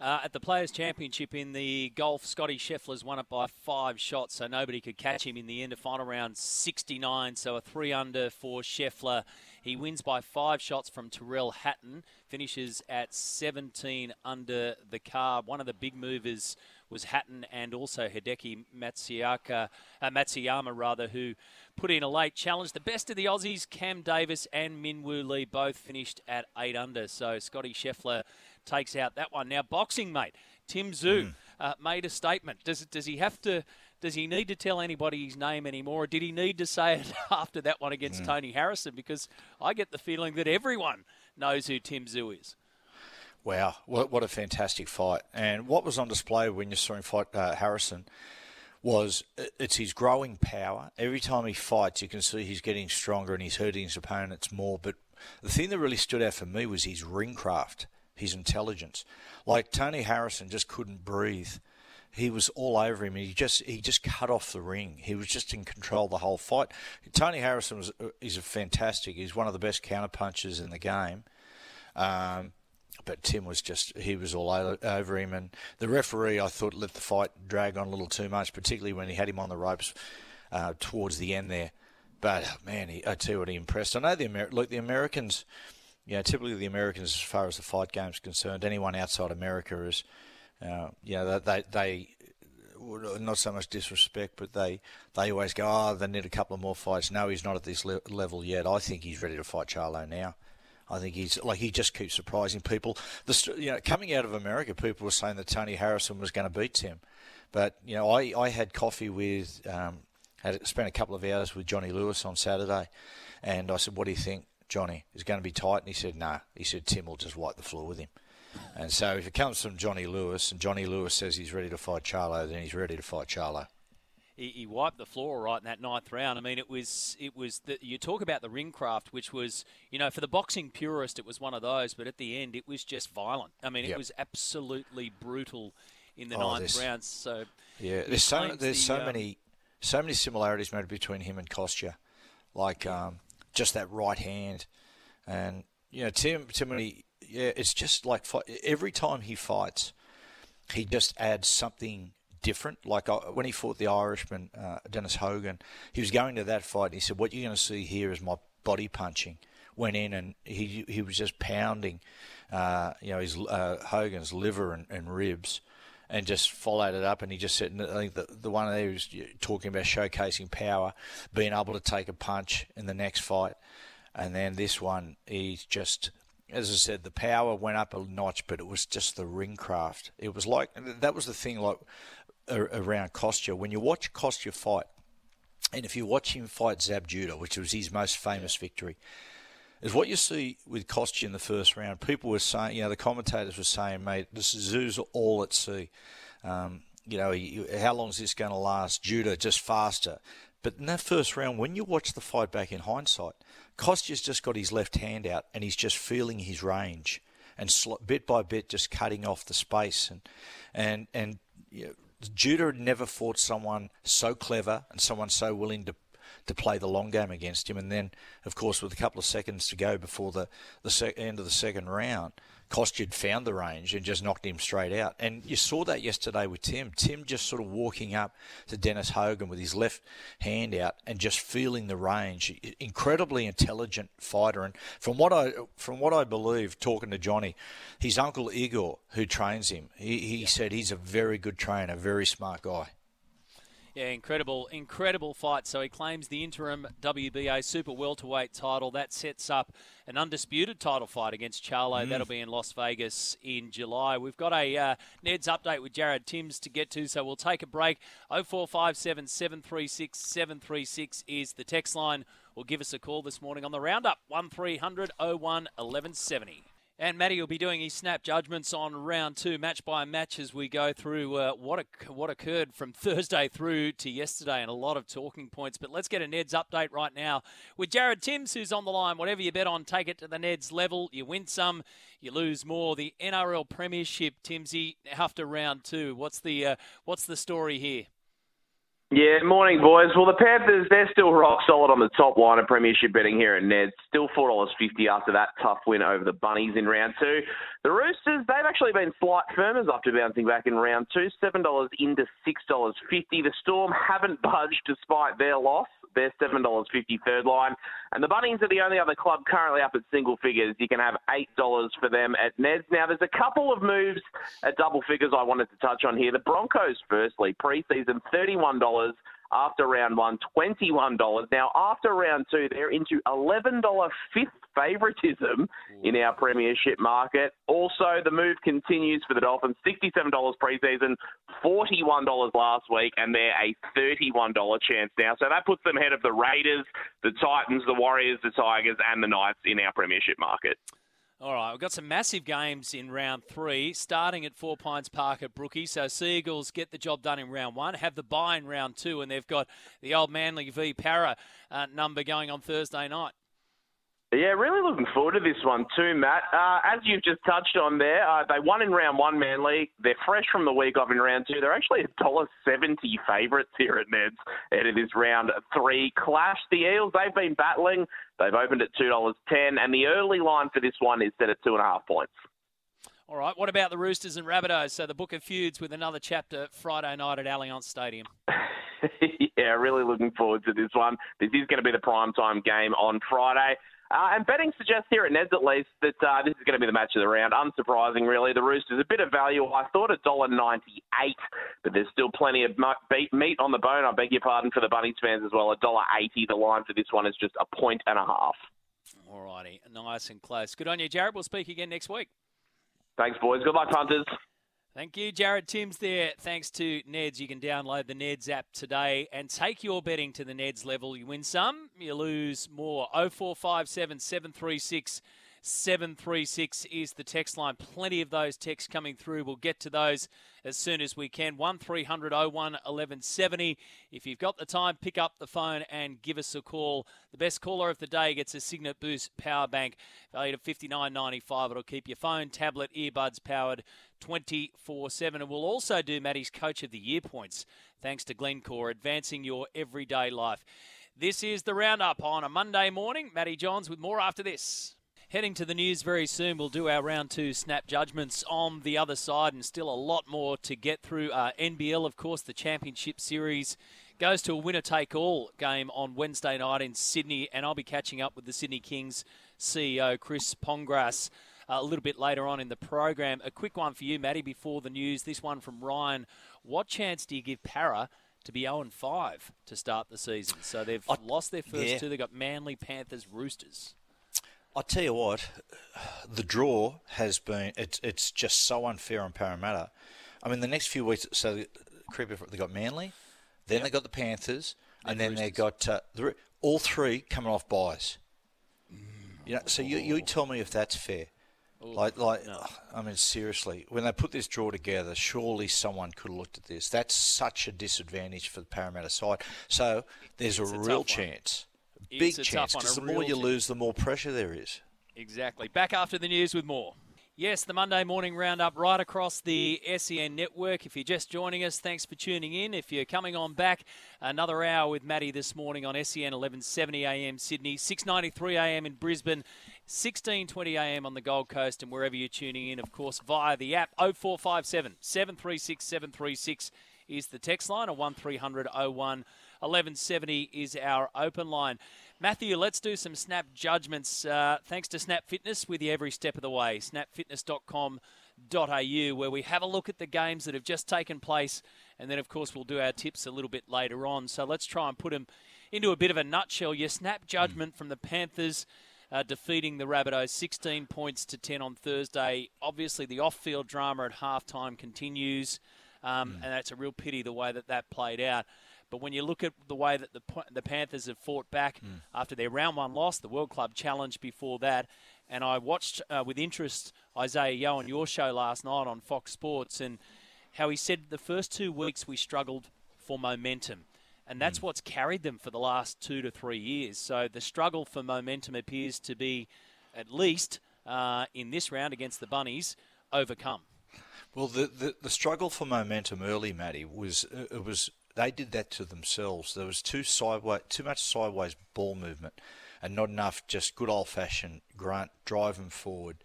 Uh, at the Players' Championship in the golf, Scotty Scheffler's won it by five shots, so nobody could catch him in the end of final round 69. So a three under for Scheffler. He wins by five shots from Tyrrell Hatton, finishes at 17 under the card. One of the big movers was Hatton and also Hideki Matsuyama, uh, Matsuyama rather, who put in a late challenge. The best of the Aussies, Cam Davis and Minwoo Lee, both finished at eight under. So Scotty Scheffler takes out that one. Now boxing, mate. Tim Tszyu uh, made a statement. Does does he have to? Does he need to tell anybody his name anymore, or did he need to say it (laughs) after that one against Tony Harrison? Because I get the feeling that everyone knows who Tim Tszyu is. Wow, what, what a fantastic fight. And what was on display when you saw him fight uh, Harrison was uh, it's his growing power. Every time he fights, you can see he's getting stronger and he's hurting his opponents more. But the thing that really stood out for me was his ring craft, his intelligence. Like Tony Harrison just couldn't breathe. He was all over him. He just he just cut off the ring. He was just in control the whole fight. Tony Harrison was uh, is a fantastic. He's one of the best counter punchers in the game. Um, but Tim was just he was all over, him, and the referee I thought let the fight drag on a little too much, particularly when he had him on the ropes uh, towards the end there. But oh, man, he, I tell you what, he impressed. I know the Amer- look the Americans. You know, typically the Americans, as far as the fight game is concerned, anyone outside America is, uh, you know, they, they they not so much disrespect, but they they always go, oh, they need a couple of more fights. No, he's not at this le- level yet. I think he's ready to fight Charlo now. I think he's like he just keeps surprising people. The you know coming out of America, people were saying that Tony Harrison was going to beat Tim, but you know I, I had coffee with um, had spent a couple of hours with Johnny Lewis on Saturday, and I said, "What do you think, Johnny? Is going to be tight?" And he said, "No." Nah. He said Tim will just wipe the floor with him. And so if it comes from Johnny Lewis, and Johnny Lewis says he's ready to fight Charlo, then he's ready to fight Charlo. He, he wiped the floor right in that ninth round. I mean, it was it was the, you talk about the ring craft, which was you know for the boxing purist, it was one of those, but at the end, it was just violent. I mean, it Yep. was absolutely brutal in the Oh, ninth round. So Yeah, there's so there's the, so um, many so many similarities made between him and Kostya, like um, just that right hand, and you know Tim Timothy. Yeah, it's just like every time he fights, he just adds something different. Like uh, when he fought the Irishman, uh, Dennis Hogan, he was going to that fight. And he said, "What you're going to see here is my body punching." Went in and he he was just pounding, uh, you know, his uh, Hogan's liver and, and ribs, and just followed it up. And he just said, I think the the one there was talking about showcasing power, being able to take a punch in the next fight, and then this one he's just as I said, the power went up a notch, but it was just the ring craft. It was like that was the thing, like around Kostya. When you watch Kostya fight, and if you watch him fight Zab Judah, which was his most famous victory, is what you see with Kostya in the first round. People were saying, you know, the commentators were saying, mate, this is Tszyu's all at sea. Um, you know, he, how long is this going to last? Judah just faster. But in that first round, when you watch the fight back in hindsight, Kostya's just got his left hand out and he's just feeling his range and sl- bit by bit just cutting off the space and and and you know, Judah had never fought someone so clever and someone so willing to to play the long game against him. And then, of course, with a couple of seconds to go before the the sec- end of the second round, Kostya found the range and just knocked him straight out. And you saw that yesterday with Tim. Tim just sort of walking up to Dennis Hogan with his left hand out and just feeling the range. Incredibly intelligent fighter. And from what I from what I believe, talking to Johnny, his uncle Igor, who trains him, he, he said he's a very good trainer, very smart guy. Yeah, incredible, incredible fight. So he claims the interim WBA super welterweight title. That sets up an undisputed title fight against Charlo. Mm. That'll be in Las Vegas in July. We've got a uh, Ned's update with Jared Timms to get to, so we'll take a break. 0457 736 736 is the text line. Or give us a call this morning on the roundup 1300 01 1170. And Matty will be doing his snap judgments on round two, match by match, as we go through uh, what what occurred from (laughs) Thursday through to yesterday, and a lot of talking points. But let's get a Neds update right now with Jared Timms, who's on the line. Whatever you bet on, take it to the Neds level. You win some, you lose more. The NRL Premiership, Timsy, after round two. What's the uh, what's the story here? Yeah, morning, boys. Well, the Panthers, they're still rock solid on the top line of premiership betting here at Ned's. Still $4.50 after that tough win over the Bunnies in round two. The Roosters, they've actually been slight firmers after bouncing back in round two. $7 into $6.50. The Storm haven't budged despite their loss. They're $7.50 third line. And the Bunnies are the only other club currently up at single figures. You can have $8 for them at Neds. Now, there's a couple of moves at double figures I wanted to touch on here. The Broncos, firstly, preseason $31 after round one, $21. Now, after round two, they're into $11 fifth favouritism in our premiership market. Also, the move continues for the Dolphins $67 preseason, $41 last week, and they're a $31 chance now. So that puts them ahead of the Raiders, the Titans, the Warriors, the Tigers, and the Knights in our premiership market. All right, we've got some massive games in round three, starting at Four Pines Park at Brookie. So Seagulls get the job done in round one, have the bye in round two, and they've got the old Manly v Para uh, number going on Thursday night. Yeah, really looking forward to this one too, Matt. Uh, as you've just touched on there, uh, they won in round one, Manly. They're fresh from the week off in round two. They're actually a dollar seventy favourites here at Neds ahead of this round three clash. The Eels, they've been battling. They've opened at two dollars ten, and the early line for this one is set at two and a half points. All right. What about the Roosters and Rabbitohs? So the book of feuds with another chapter Friday night at Allianz Stadium. (laughs) yeah, really looking forward to this one. This is going to be the prime time game on Friday. Uh, and betting suggests here at Neds at least that uh, this is going to be the match of the round. Unsurprising, really. The Roosters a bit of value. I thought $1.98, but there's still plenty of meat on the bone. I beg your pardon for the Bunnies fans as well. $1.80. The line for this one is just a point and a half. All righty. Nice and close. Good on you, Jared. We'll speak again next week. Thanks, boys. Good luck, punters. Thank you, Jared Timms there. Thanks to Neds. You can download the Neds app today and take your betting to the Neds level. You win some, you lose more. 0457 736 736 is the text line. Plenty of those texts coming through. We'll get to those as soon as we can. 1300 01 1170. If you've got the time, pick up the phone and give us a call. The best caller of the day gets a Cygnett Boost power bank valued at 59.95. It'll keep your phone, tablet, earbuds powered 24 7. And we'll also do Matty's Coach of the Year points thanks to Glencore, advancing your everyday life. This is the roundup on a Monday morning. Matty Johns with more after this. Heading to the news very soon, we'll do our round two snap judgments on the other side, and still a lot more to get through. Uh, NBL, of course, the Championship Series goes to a winner take all game on Wednesday night in Sydney, and I'll be catching up with the Sydney Kings CEO, Chris Pongrass. Uh, a little bit later on in the program. A quick one for you, Matty, before the news. This one from Ryan. What chance do you give Para to be 0 5 to start the season? So they've I, lost their first yeah. two. They've got Manly, Panthers, Roosters. I tell you what, the draw has been it's it's just so unfair on Parramatta. I mean, the next few weeks, so Creeper they got Manly, then yep. they got the Panthers, and, and then they got uh, the, all three coming off buys. Mm. You know, so you you tell me if that's fair. Like, like, no. I mean, seriously, when they put this draw together, surely someone could have looked at this. That's such a disadvantage for the Parramatta side. So there's a, a real chance big chance because the more you lose, the more pressure there is. Exactly. Back after the news with more. Yes, the Monday morning roundup right across the SEN network. If you're just joining us, thanks for tuning in. If you're coming on back, another hour with Maddie this morning on SEN 1170 AM Sydney, 693 AM in Brisbane, 1620 AM on the Gold Coast, and wherever you're tuning in, of course, via the app 0457 736 736 is the text line, or 1300 01 1170 is our open line. Matthew, let's do some snap judgments. Uh, thanks to Snap Fitness with you every step of the way. Snapfitness.com.au, where we have a look at the games that have just taken place. And then, of course, we'll do our tips a little bit later on. So let's try and put them into a bit of a nutshell. Your snap judgment from the Panthers. Uh, defeating the Rabbitohs 16 points to 10 on Thursday. Obviously, the off field drama at halftime continues, um, mm. and that's a real pity the way that that played out. But when you look at the way that the the Panthers have fought back mm. after their round one loss, the World Club Challenge before that, and I watched uh, with interest Isaiah Yeo on your show last night on Fox Sports, and how he said the first two weeks we struggled for momentum. And that's mm. what's carried them for the last two to three years. So the struggle for momentum appears to be, at least uh, in this round against the Bunnies, overcome. Well, the, the, the struggle for momentum early, Matty, was uh, it was they did that to themselves. There was too sideways, too much sideways ball movement, and not enough just good old fashioned grunt, drive forward.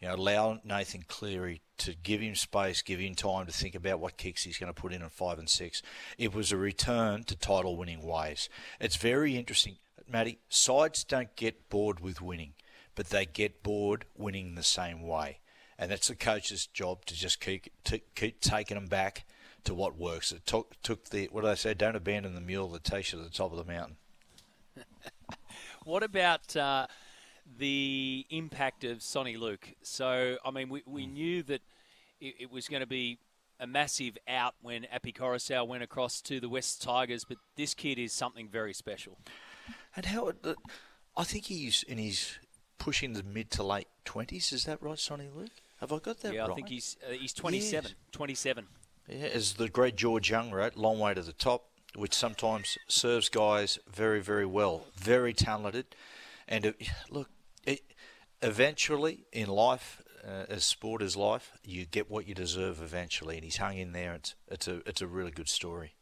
You know, allow Nathan Cleary to give him space, give him time to think about what kicks he's going to put in on five and six. It was a return to title winning ways. It's very interesting, Matty. Sides don't get bored with winning, but they get bored winning the same way. And that's the coach's job to just keep, to keep taking them back to what works. It took, took the, what do they say, don't abandon the mule that takes you to the top of the mountain. (laughs) what about uh, the impact of Soni Luke? So, I mean, we, we mm. knew that it, it was going to be a massive out when Api Koroisau went across to the West Tigers, but this kid is something very special. And how, I think he's in his pushing the mid to late 20s, is that right, Soni Luke? Have I got that yeah, right? Yeah, I think he's uh, he's 27. Yes. 27. Yeah, as the great George Young wrote, long way to the top, which sometimes serves guys very, very well. Very talented. And it, look, it, eventually in life, uh, as sport is life, you get what you deserve eventually. And he's hung in there. It's, it's, a, it's a really good story.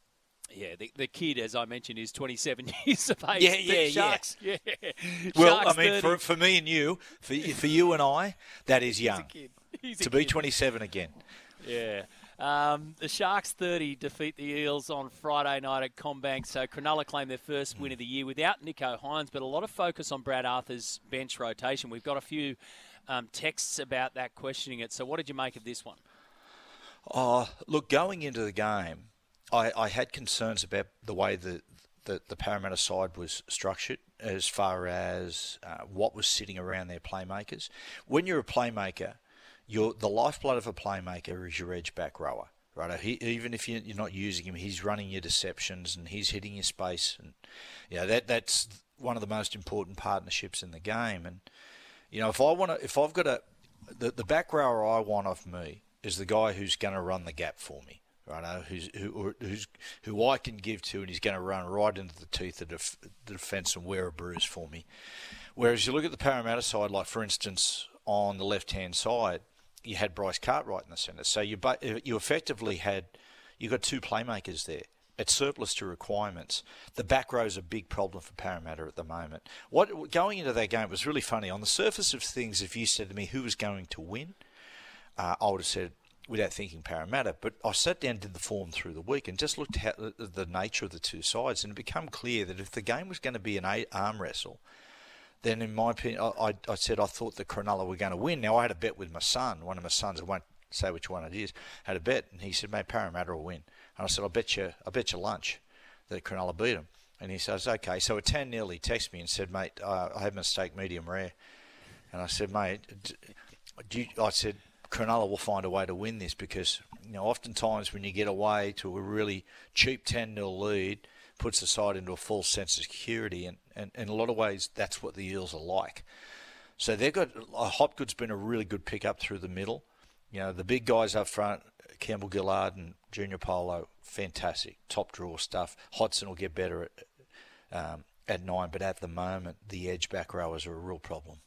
Yeah, the, the kid, as I mentioned, is 27 (laughs) years of age. Yeah, yeah, Sharks, yeah. yeah. Well, Sharks I mean, for, for me and you, for, for you and I, that is young. to be 27 again. Yeah. Um, the Sharks 30 defeat the Eels on Friday night at CommBank. So Cronulla claim their first win of the year without Nicho Hynes, but a lot of focus on Brad Arthur's bench rotation. We've got a few um, texts about that questioning it. So what did you make of this one? Oh, look, going into the game, I, I had concerns about the way the, the, the Parramatta side was structured as far as uh, what was sitting around their playmakers. When you're a playmaker – your the lifeblood of a playmaker is your edge back rower. Right, he, even if you're not using him, he's running your deceptions and he's hitting your space, and yeah, that that's one of the most important partnerships in the game. And you know, if I want to, if I've got a, the the back rower I want off me is the guy who's going to run the gap for me, right? Uh, who's who, who's who I can give to, and he's going to run right into the teeth of the, the defence and wear a bruise for me. Whereas you look at the Parramatta side, like for instance on the left hand side, you had Bryce Cartwright in the centre. So you you effectively had you got two playmakers there. It's surplus to requirements. The back row is a big problem for Parramatta at the moment. What going into that game was really funny. On the surface of things, if you said to me who was going to win, uh, I would have said without thinking Parramatta. But I sat down, did the form through the week, and just looked at the nature of the two sides, and it became clear that if the game was going to be an arm wrestle, then in my opinion, I, I, said I thought the Cronulla were going to win. Now I had a bet with my son. One of my sons, I won't say which one it is, had a bet, and he said, "Mate, Parramatta will win." And I said, "I bet you, I bet you lunch that Cronulla beat them." And he says, "Okay." So at ten nil, he texted me and said, "Mate, uh, I have a steak medium rare." And I said, "Mate, I said." Cronulla will find a way to win this because you know oftentimes when you get away to a really cheap 10 0 lead, puts the side into a false sense of security, and, and, and in a lot of ways, that's what the Eels are like. So they've got uh, Hopgood's been a really good pickup through the middle. You know, the big guys up front, Campbell Gillard and Junior Paulo, fantastic, top draw stuff. Hodgson will get better at, um, at nine, but at the moment, the edge back rowers are a real problem.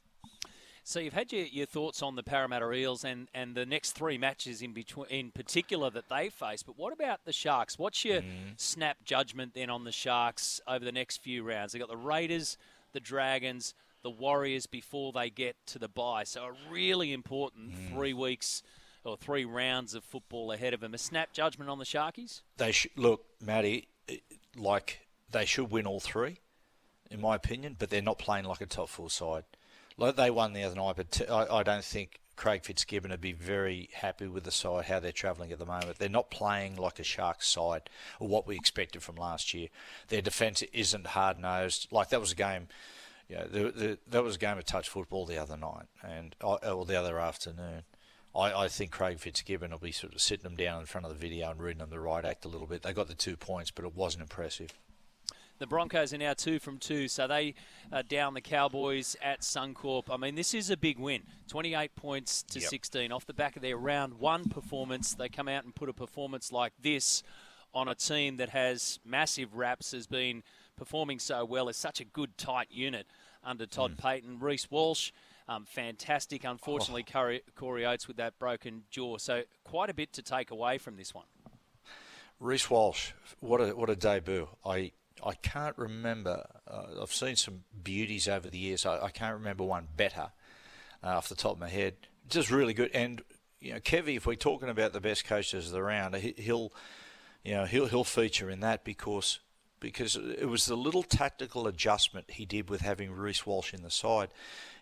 So you've had your, your thoughts on the Parramatta Eels and, and the next three matches in between, in particular that they face. But what about the Sharks? What's your mm. snap judgment then on the Sharks over the next few rounds? They got the Raiders, the Dragons, the Warriors before they get to the bye. So a really important mm. three weeks or three rounds of football ahead of them. A snap judgment on the Sharkies? They should look, Matty, like they should win all three, in my opinion. But they're not playing like a top four side. Like they won the other night, but I, don't think Craig Fitzgibbon would be very happy with the side, how they're travelling at the moment. They're not playing like a Sharks side or what we expected from last year. Their defence isn't hard nosed. Like that was a game, you know, the, the, that was a game of touch football the other night and uh, or the other afternoon. I, I think Craig Fitzgibbon will be sort of sitting them down in front of the video and reading them the right act a little bit. They got the two points, but it wasn't impressive. The Broncos are now two from two, so they are down the Cowboys at Suncorp. I mean, this is a big win 28 points to yep. 16 off the back of their round one performance. They come out and put a performance like this on a team that has massive raps, has been performing so well, is such a good, tight unit under Todd mm. Payten. Reece Walsh. Um, fantastic. Unfortunately, oh. Corey, Corey Oates with that broken jaw. So quite a bit to take away from this one. Reece Walsh, what a what a debut! I I can't remember. Uh, I've seen some beauties over the years. I, I can't remember one better uh, off the top of my head. Just really good. And you know, Kevy, if we're talking about the best coaches of the round, he, he'll you know he'll he'll feature in that because because it was the little tactical adjustment he did with having Reece Walsh in the side.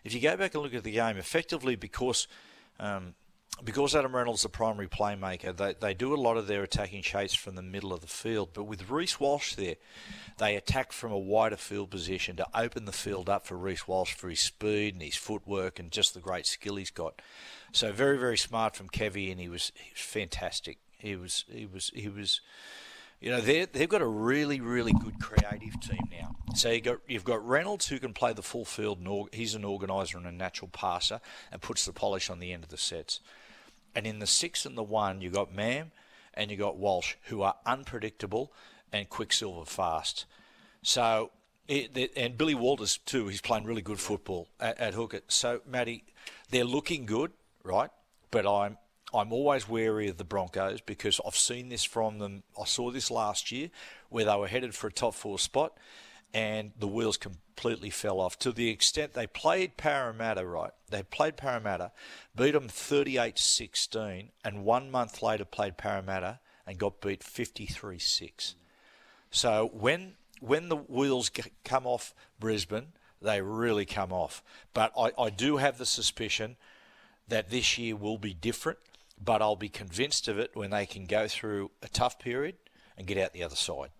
If you go back and look at the game, effectively because um, because Adam Reynolds is the primary playmaker, they, they do a lot of their attacking chase from the middle of the field. But with Reece Walsh there, they attack from a wider field position to open the field up for Reece Walsh for his speed and his footwork and just the great skill he's got. So very, very smart from Kevy, and he was he was fantastic. He was he was he was. You know, they've got a really, really good creative team now. So you got, you've got Reynolds who can play the full field. He's an organiser and a natural passer and puts the polish on the end of the sets. And in the six and the one, you got Mam and you got Walsh, who are unpredictable and Quicksilver fast. So, and Billy Walters too. He's playing really good football at, at hooker. So, Matty, they're looking good, right? But I'm I'm always wary of the Broncos because I've seen this from them. I saw this last year where they were headed for a top four spot and the wheels completely fell off to the extent they played Parramatta right. They played Parramatta, beat them 38-16, and one month later played Parramatta and got beat 53-6. So when when the wheels come off Brisbane, they really come off. But I, I do have the suspicion that this year will be different. But I'll be convinced of it when they can go through a tough period and get out the other side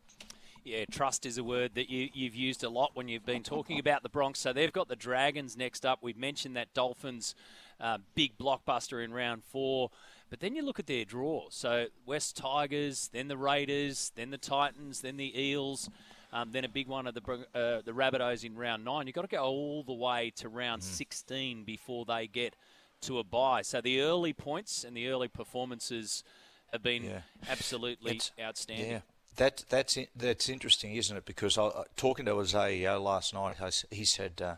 yeah, trust is a word that you, you've used a lot when you've been talking about the Bronx. So they've got the Dragons next up. We've mentioned that Dolphins uh, big blockbuster in round four. But then you look at their draw. So West Tigers, then the Raiders, then the Titans, then the Eels, um, then a big one of the uh, the Rabbitohs in round nine. You've got to go all the way to round mm. 16 before they get to a buy. So the early points and the early performances have been yeah. absolutely it's, outstanding. Yeah. That that's that's interesting, isn't it? Because I, talking to Isaiah last night, I, he said, uh,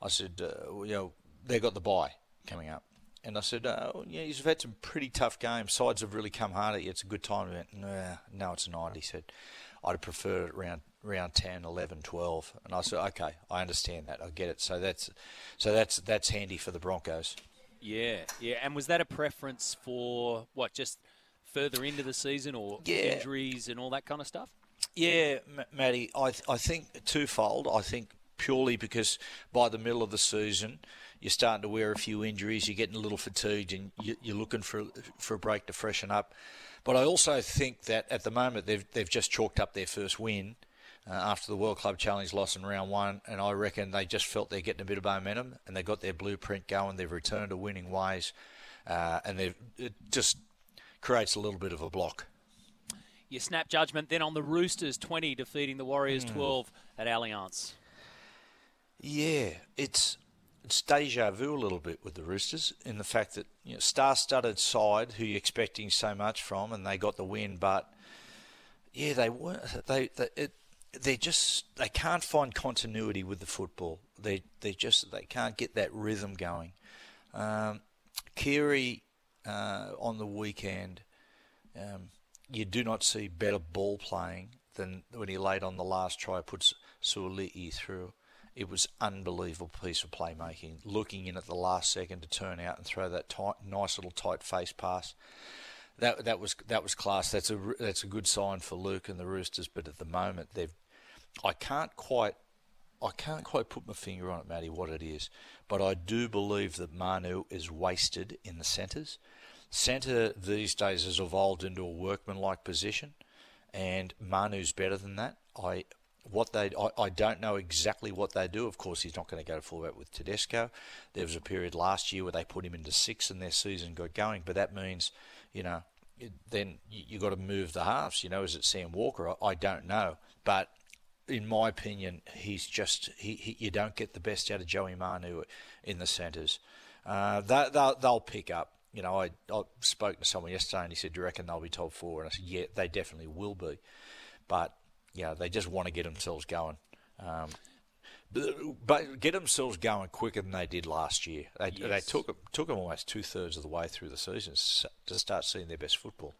I said, uh, you know, they got the buy coming up, and I said, oh, yeah, you've had some pretty tough games. Sides have really come hard at you. It's a good time. He went, nah, no, it's not. He said, I'd prefer it around round 10, 11, 12. And I said, okay, I understand that. I get it. So that's so that's that's handy for the Broncos. Yeah, yeah. And was that a preference for what? Just further into the season or yeah. injuries and all that kind of stuff? Yeah, M- Matty, I, th- I think twofold. I think purely because by the middle of the season, you're starting to wear a few injuries, you're getting a little fatigued, and you, are looking for for a break to freshen up. But I also think that at the moment they've they've just chalked up their first win uh, after the World Club Challenge loss in round one, and I reckon they just felt they're getting a bit of momentum, and they got their blueprint going. They've returned to winning ways, uh, and they've just creates a little bit of a block. Your snap judgment then on the Roosters 20 defeating the Warriors mm. 12 at Allianz. Yeah, it's it's deja vu a little bit with the Roosters in the fact that you know, star-studded side who you're expecting so much from, and they got the win, but yeah, they weren't. They, they it, they just they can't find continuity with the football. They they just they can't get that rhythm going. Um, Keary uh, on the weekend, um, you do not see better ball playing than when he laid on the last try, puts Suoli'i through. It was unbelievable piece of playmaking, looking in at the last second to turn out and throw that tight, nice little tight face pass. That that was that was class. That's a that's a good sign for Luke and the Roosters. But at the moment, they've I can't quite I can't quite put my finger on it, Matty, what it is, but I do believe that Manu is wasted in the centres. Centre these days has evolved into a workman-like position, and Manu's better than that. I what they I, I don't know exactly what they do. Of course, he's not going to go forward with Tedesco. There was a period last year where they put him into six and their season got going, but that means you know then you, you got to move the halves. You know, is it Sam Walker? I, I don't know, but in my opinion, he's just he, he, you don't get the best out of Joey Manu in the centres. Uh, they, they'll, they'll pick up. You know, I, I spoke to someone yesterday and he said, "Do you reckon they'll be top four? And I said, "Yeah, they definitely will be." But yeah, they just want to get themselves going. Um, but get themselves going quicker than they did last year. They, yes. they took took them almost two thirds of the way through the season to start seeing their best football.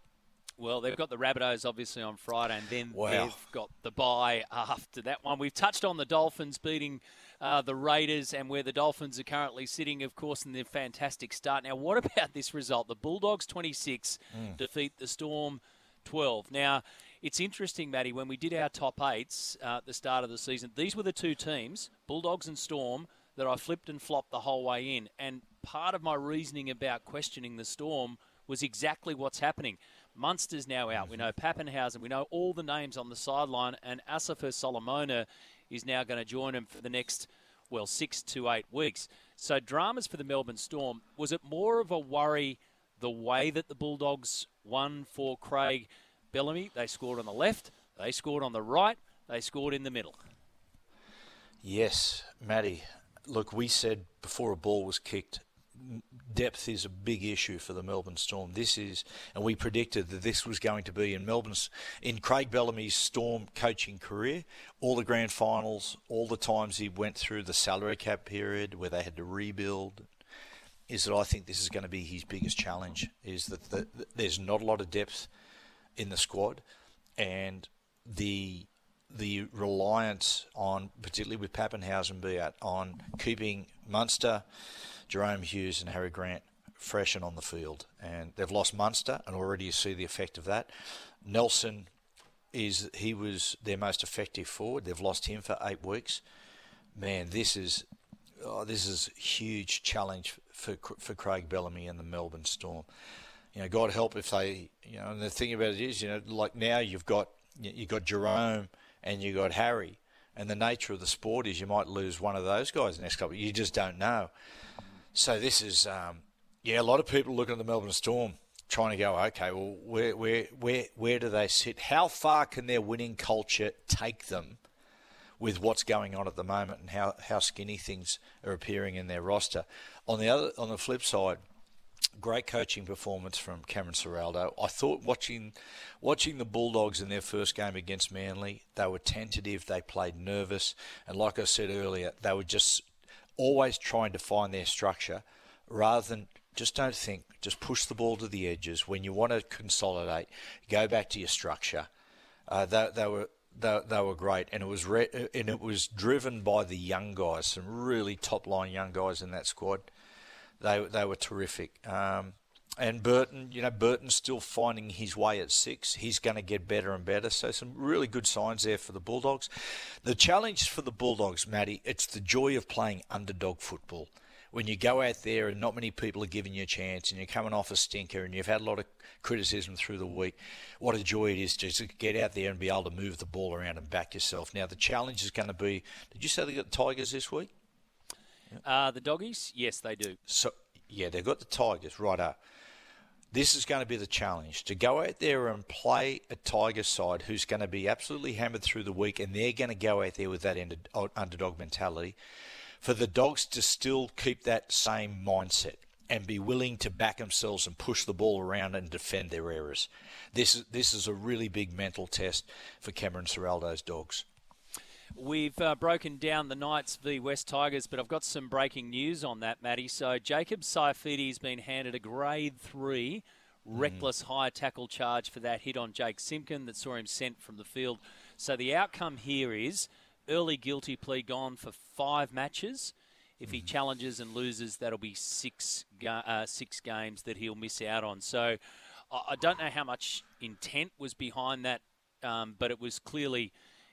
Well, they've got the Rabbitohs obviously on Friday, and then wow. they've got the bye after that one. We've touched on the Dolphins beating uh, the Raiders and where the Dolphins are currently sitting, of course, in their fantastic start. Now, what about this result? The Bulldogs 26 mm. defeat the Storm 12. Now, it's interesting, Matty, when we did our top eights uh, at the start of the season, these were the two teams, Bulldogs and Storm, that I flipped and flopped the whole way in. And part of my reasoning about questioning the Storm was exactly what's happening. Munster's now out. We know Papenhuyzen. We know all the names on the sideline, and Asofa-Solomona is now going to join him for the next, well, six to eight weeks. So dramas for the Melbourne Storm. Was it more of a worry the way that the Bulldogs won for Craig Bellamy? They scored on the left. They scored on the right. They scored in the middle. Yes, Matty. Look, we said before a ball was kicked depth is a big issue for the Melbourne Storm. This is, and we predicted that this was going to be in Melbourne's, in Craig Bellamy's Storm coaching career, all the grand finals, all the times he went through the salary cap period where they had to rebuild. Is that I think this is going to be his biggest challenge? Is that the, the, there's not a lot of depth in the squad, and the the reliance on, particularly with Papenhuyzen, be it on keeping Munster Jerome Hughes and Harry Grant fresh and on the field. And they've lost Munster, and already you see the effect of that. Nelson is he was their most effective forward. They've lost him for eight weeks. Man, this is oh, this is huge challenge for for Craig Bellamy and the Melbourne Storm. You know, God help if they, you know, and the thing about it is, you know, like now you've got you've got Jerome and you've got Harry, and the nature of the sport is you might lose one of those guys the next couple. You just don't know. So this is, um, yeah, a lot of people looking at the Melbourne Storm trying to go, okay, well, where, where, where, where do they sit? How far can their winning culture take them with what's going on at the moment and how, how skinny things are appearing in their roster? On the other, on the flip side, great coaching performance from Cameron Ciraldo. I thought watching watching the Bulldogs in their first game against Manly, they were tentative, they played nervous, and like I said earlier, they were just always trying to find their structure rather than just don't think, just push the ball to the edges. When you want to consolidate, go back to your structure. Uh, they, they were they, they were great, and it was re- and it was driven by the young guys, some really top line young guys in that squad. They they were terrific. Um, and Burton, you know, Burton's still finding his way at six. He's going to get better and better. So some really good signs there for the Bulldogs. The challenge for the Bulldogs, Matty, it's the joy of playing underdog football. When you go out there and not many people are giving you a chance, and you're coming off a stinker, and you've had a lot of criticism through the week, what a joy it is to get out there and be able to move the ball around and back yourself. Now the challenge is going to be. Did you say they got the Tigers this week? Uh, the doggies, yes, they do. So yeah, they've got the Tigers right up this is going to be the challenge to go out there and play a Tiger side who's going to be absolutely hammered through the week, and they're going to go out there with that underdog mentality. For the dogs to still keep that same mindset and be willing to back themselves and push the ball around and defend their errors. This is this is a really big mental test for Cameron Ciraldo's dogs. We've uh, broken down the Knights v West Tigers, but I've got some breaking news on that, Matty. So Jacob Saifiti's been handed a grade three mm. reckless high tackle charge for that hit on Jake Simpkin that saw him sent from the field. So the outcome here is early guilty plea gone for five matches. If he mm. challenges and loses, that'll be six uh, six games that he'll miss out on. So I don't know how much intent was behind that, um, but it was clearly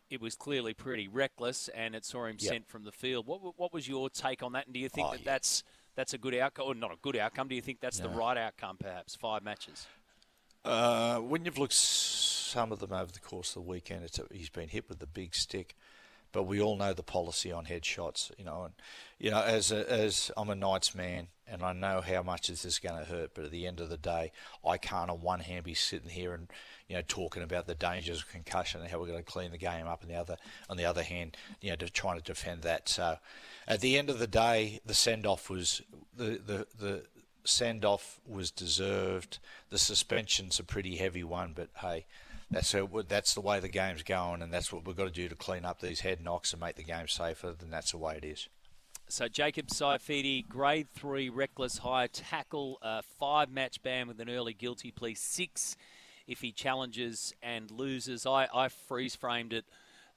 it was clearly pretty reckless, and it saw him yep. sent from the field. What what was your take on that? And do you think oh, that yeah. that's that's a good outcome, or not a good outcome? Do you think that's no. the right outcome? Perhaps five matches. Uh, when you've looked some of them over the course of the weekend, a, he's been hit with the big stick but we all know the policy on headshots, you know. And you know, as a, as I'm a Knights man, and I know how much this is going to hurt. But at the end of the day, I can't on one hand be sitting here and you know talking about the dangers of concussion and how we're going to clean the game up, and the other on the other hand, you know, trying to defend that. So, at the end of the day, the send off was the the the send off was deserved. The suspension's a pretty heavy one, but hey, that's how, that's the way the game's going, and that's what we've got to do to clean up these head knocks and make the game safer. Then that's the way it is. So Jacob Saifiti, grade three reckless high tackle, uh, five match ban with an early guilty plea, six if he challenges and loses. I, I freeze framed it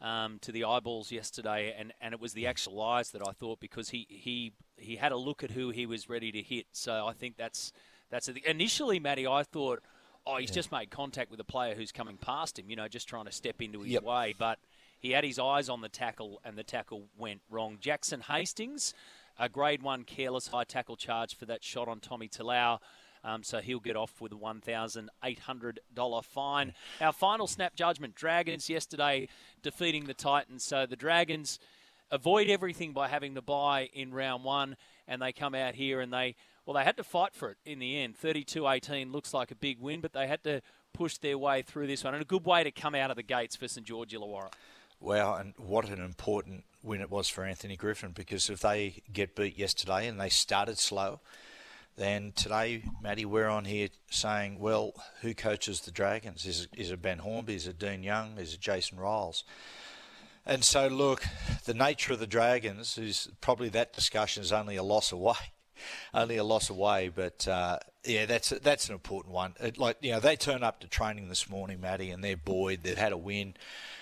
um, to the eyeballs yesterday, and, and it was the actual eyes that I thought because he, he he had a look at who he was ready to hit. So I think that's that's a, initially, Matty. I thought oh, he's yeah. just made contact with a player who's coming past him, you know, just trying to step into his yep. way. But he had his eyes on the tackle, and the tackle went wrong. Jackson Hastings, a grade one careless high tackle charge for that shot on Tommy Talau. Um, so he'll get off with a $1,800 fine. Our final snap judgment Dragons yesterday defeating the Titans. So the Dragons avoid everything by having the bye in round one, and they come out here and they well, they had to fight for it in the end. 32 18 looks like a big win, but they had to push their way through this one. And a good way to come out of the gates for St George Illawarra. Wow, and what an important win it was for Anthony Griffin because if they get beat yesterday and they started slow, then today, Matty, we're on here saying, well, who coaches the Dragons? Is it, is it Ben Hornby? Is it Dean Young? Is it Jason Ryles? And so, look, the nature of the Dragons is probably that discussion is only a loss away only a loss away. But uh, yeah, that's that's an important one. It, like you know, they turn up to training this morning, Matty, and they're buoyed. They've had a win.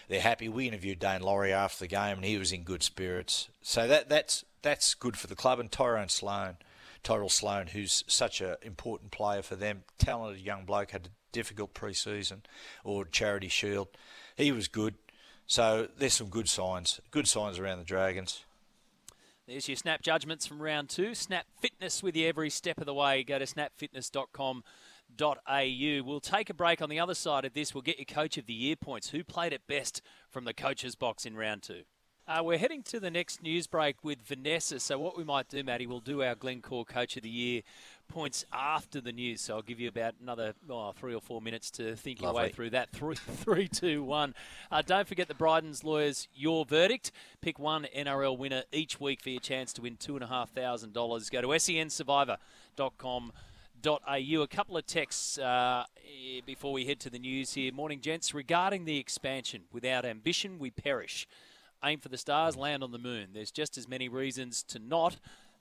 They're happy. We interviewed Daine Laurie after the game, and he was in good spirits. So that that's that's good for the club. And Tyrone Sloan, Tyrell Sloan, who's such an important player for them, talented young bloke, had a difficult pre-season or charity shield. He was good. So there's some good signs, good signs around the Dragons. There's your snap judgments from round two. Snap Fitness with you every step of the way. Go to snapfitness.com.au. We'll take a break on the other side of this. We'll get your Coach of the Year points. Who played it best from the coach's box in round two? Uh, we're heading to the next news break with Vanessa. So, what we might do, Matty, we'll do our Glencore Coach of the Year points after the news. So, I'll give you about another oh, three or four minutes to think Lovely. your way through that. Three, (laughs) three two, one. Uh, don't forget the Bryden's Lawyers, your verdict. Pick one NRL winner each week for your chance to win $2,500. Go to sensurvivor.com. au. A couple of texts uh, before we head to the news here. Morning, gents. Regarding the expansion, without ambition, we perish aim for the stars, land on the moon. There's just as many reasons to not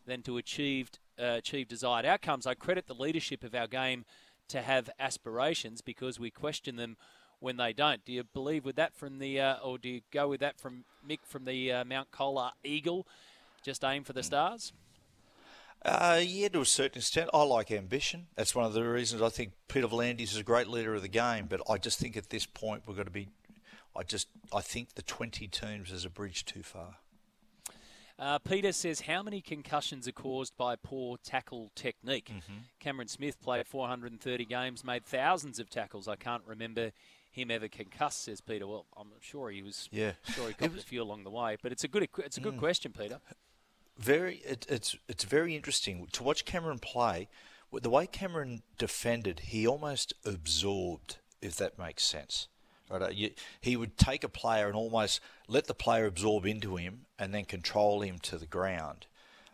than to achieve uh, achieve desired outcomes. I credit the leadership of our game to have aspirations because we question them when they don't. Do you believe with that from the, uh, or do you go with that from Mick from the uh, Mount Colah Eagle? Just aim for the hmm. stars. Uh, yeah, to a certain extent. I like ambition. That's one of the reasons I think Peter V'landys is a great leader of the game. But I just think at this point we've got to be I just I think the 20 teams is a bridge too far. Uh, Peter says, How many concussions are caused by poor tackle technique? Mm-hmm. Cameron Smith played 430 games, made thousands of tackles. I can't remember him ever concussed, says Peter. Well, I'm sure he was. Yeah, sure he (laughs) a few along the way. But it's a good, it's a good mm, question, Peter. Very, it, it's it's very interesting to watch Cameron play. The way Cameron defended, he almost absorbed, if that makes sense. Right, uh, you, he would take a player and almost let the player absorb into him and then control him to the ground.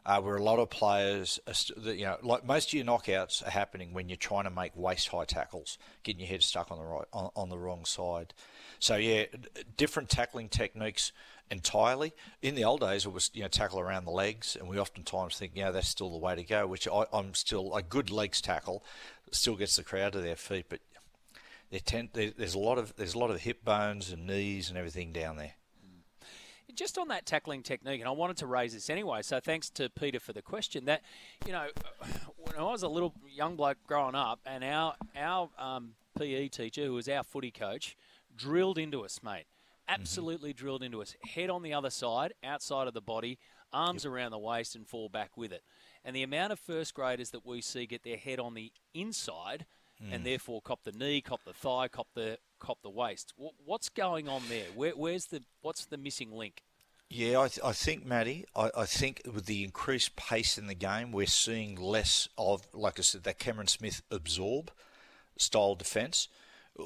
uh, where a lot of players, are st- you know, like most of your knockouts are happening when you're trying to make waist high tackles, getting your head stuck on the right on, on the wrong side. So yeah, different tackling techniques entirely. In the old days, it was you know tackle around the legs, and we oftentimes think yeah that's still the way to go. Which I, am still a good legs tackle, still gets the crowd to their feet, but tend, there's a lot of there's a lot of hip bones and knees and everything down there. Just on that tackling technique, and I wanted to raise this anyway, so thanks to Peter for the question. That, you know, (sighs) when I was a little young bloke growing up, and our our um, PE teacher, who was our footy coach, drilled into us, mate. Mm-hmm. Absolutely mm-hmm. drilled into us. Head on the other side, outside of the body, arms yep. around the waist, and fall back with it. And the amount of first graders that we see get their head on the inside – mm. and therefore cop the knee, cop the thigh, cop the cop the waist. What's going on there? Where, where's the what's the missing link? Yeah, I, th- I think, Matty, I, I, think with the increased pace in the game, we're seeing less of, like I said, that Cameron Smith absorb style defence.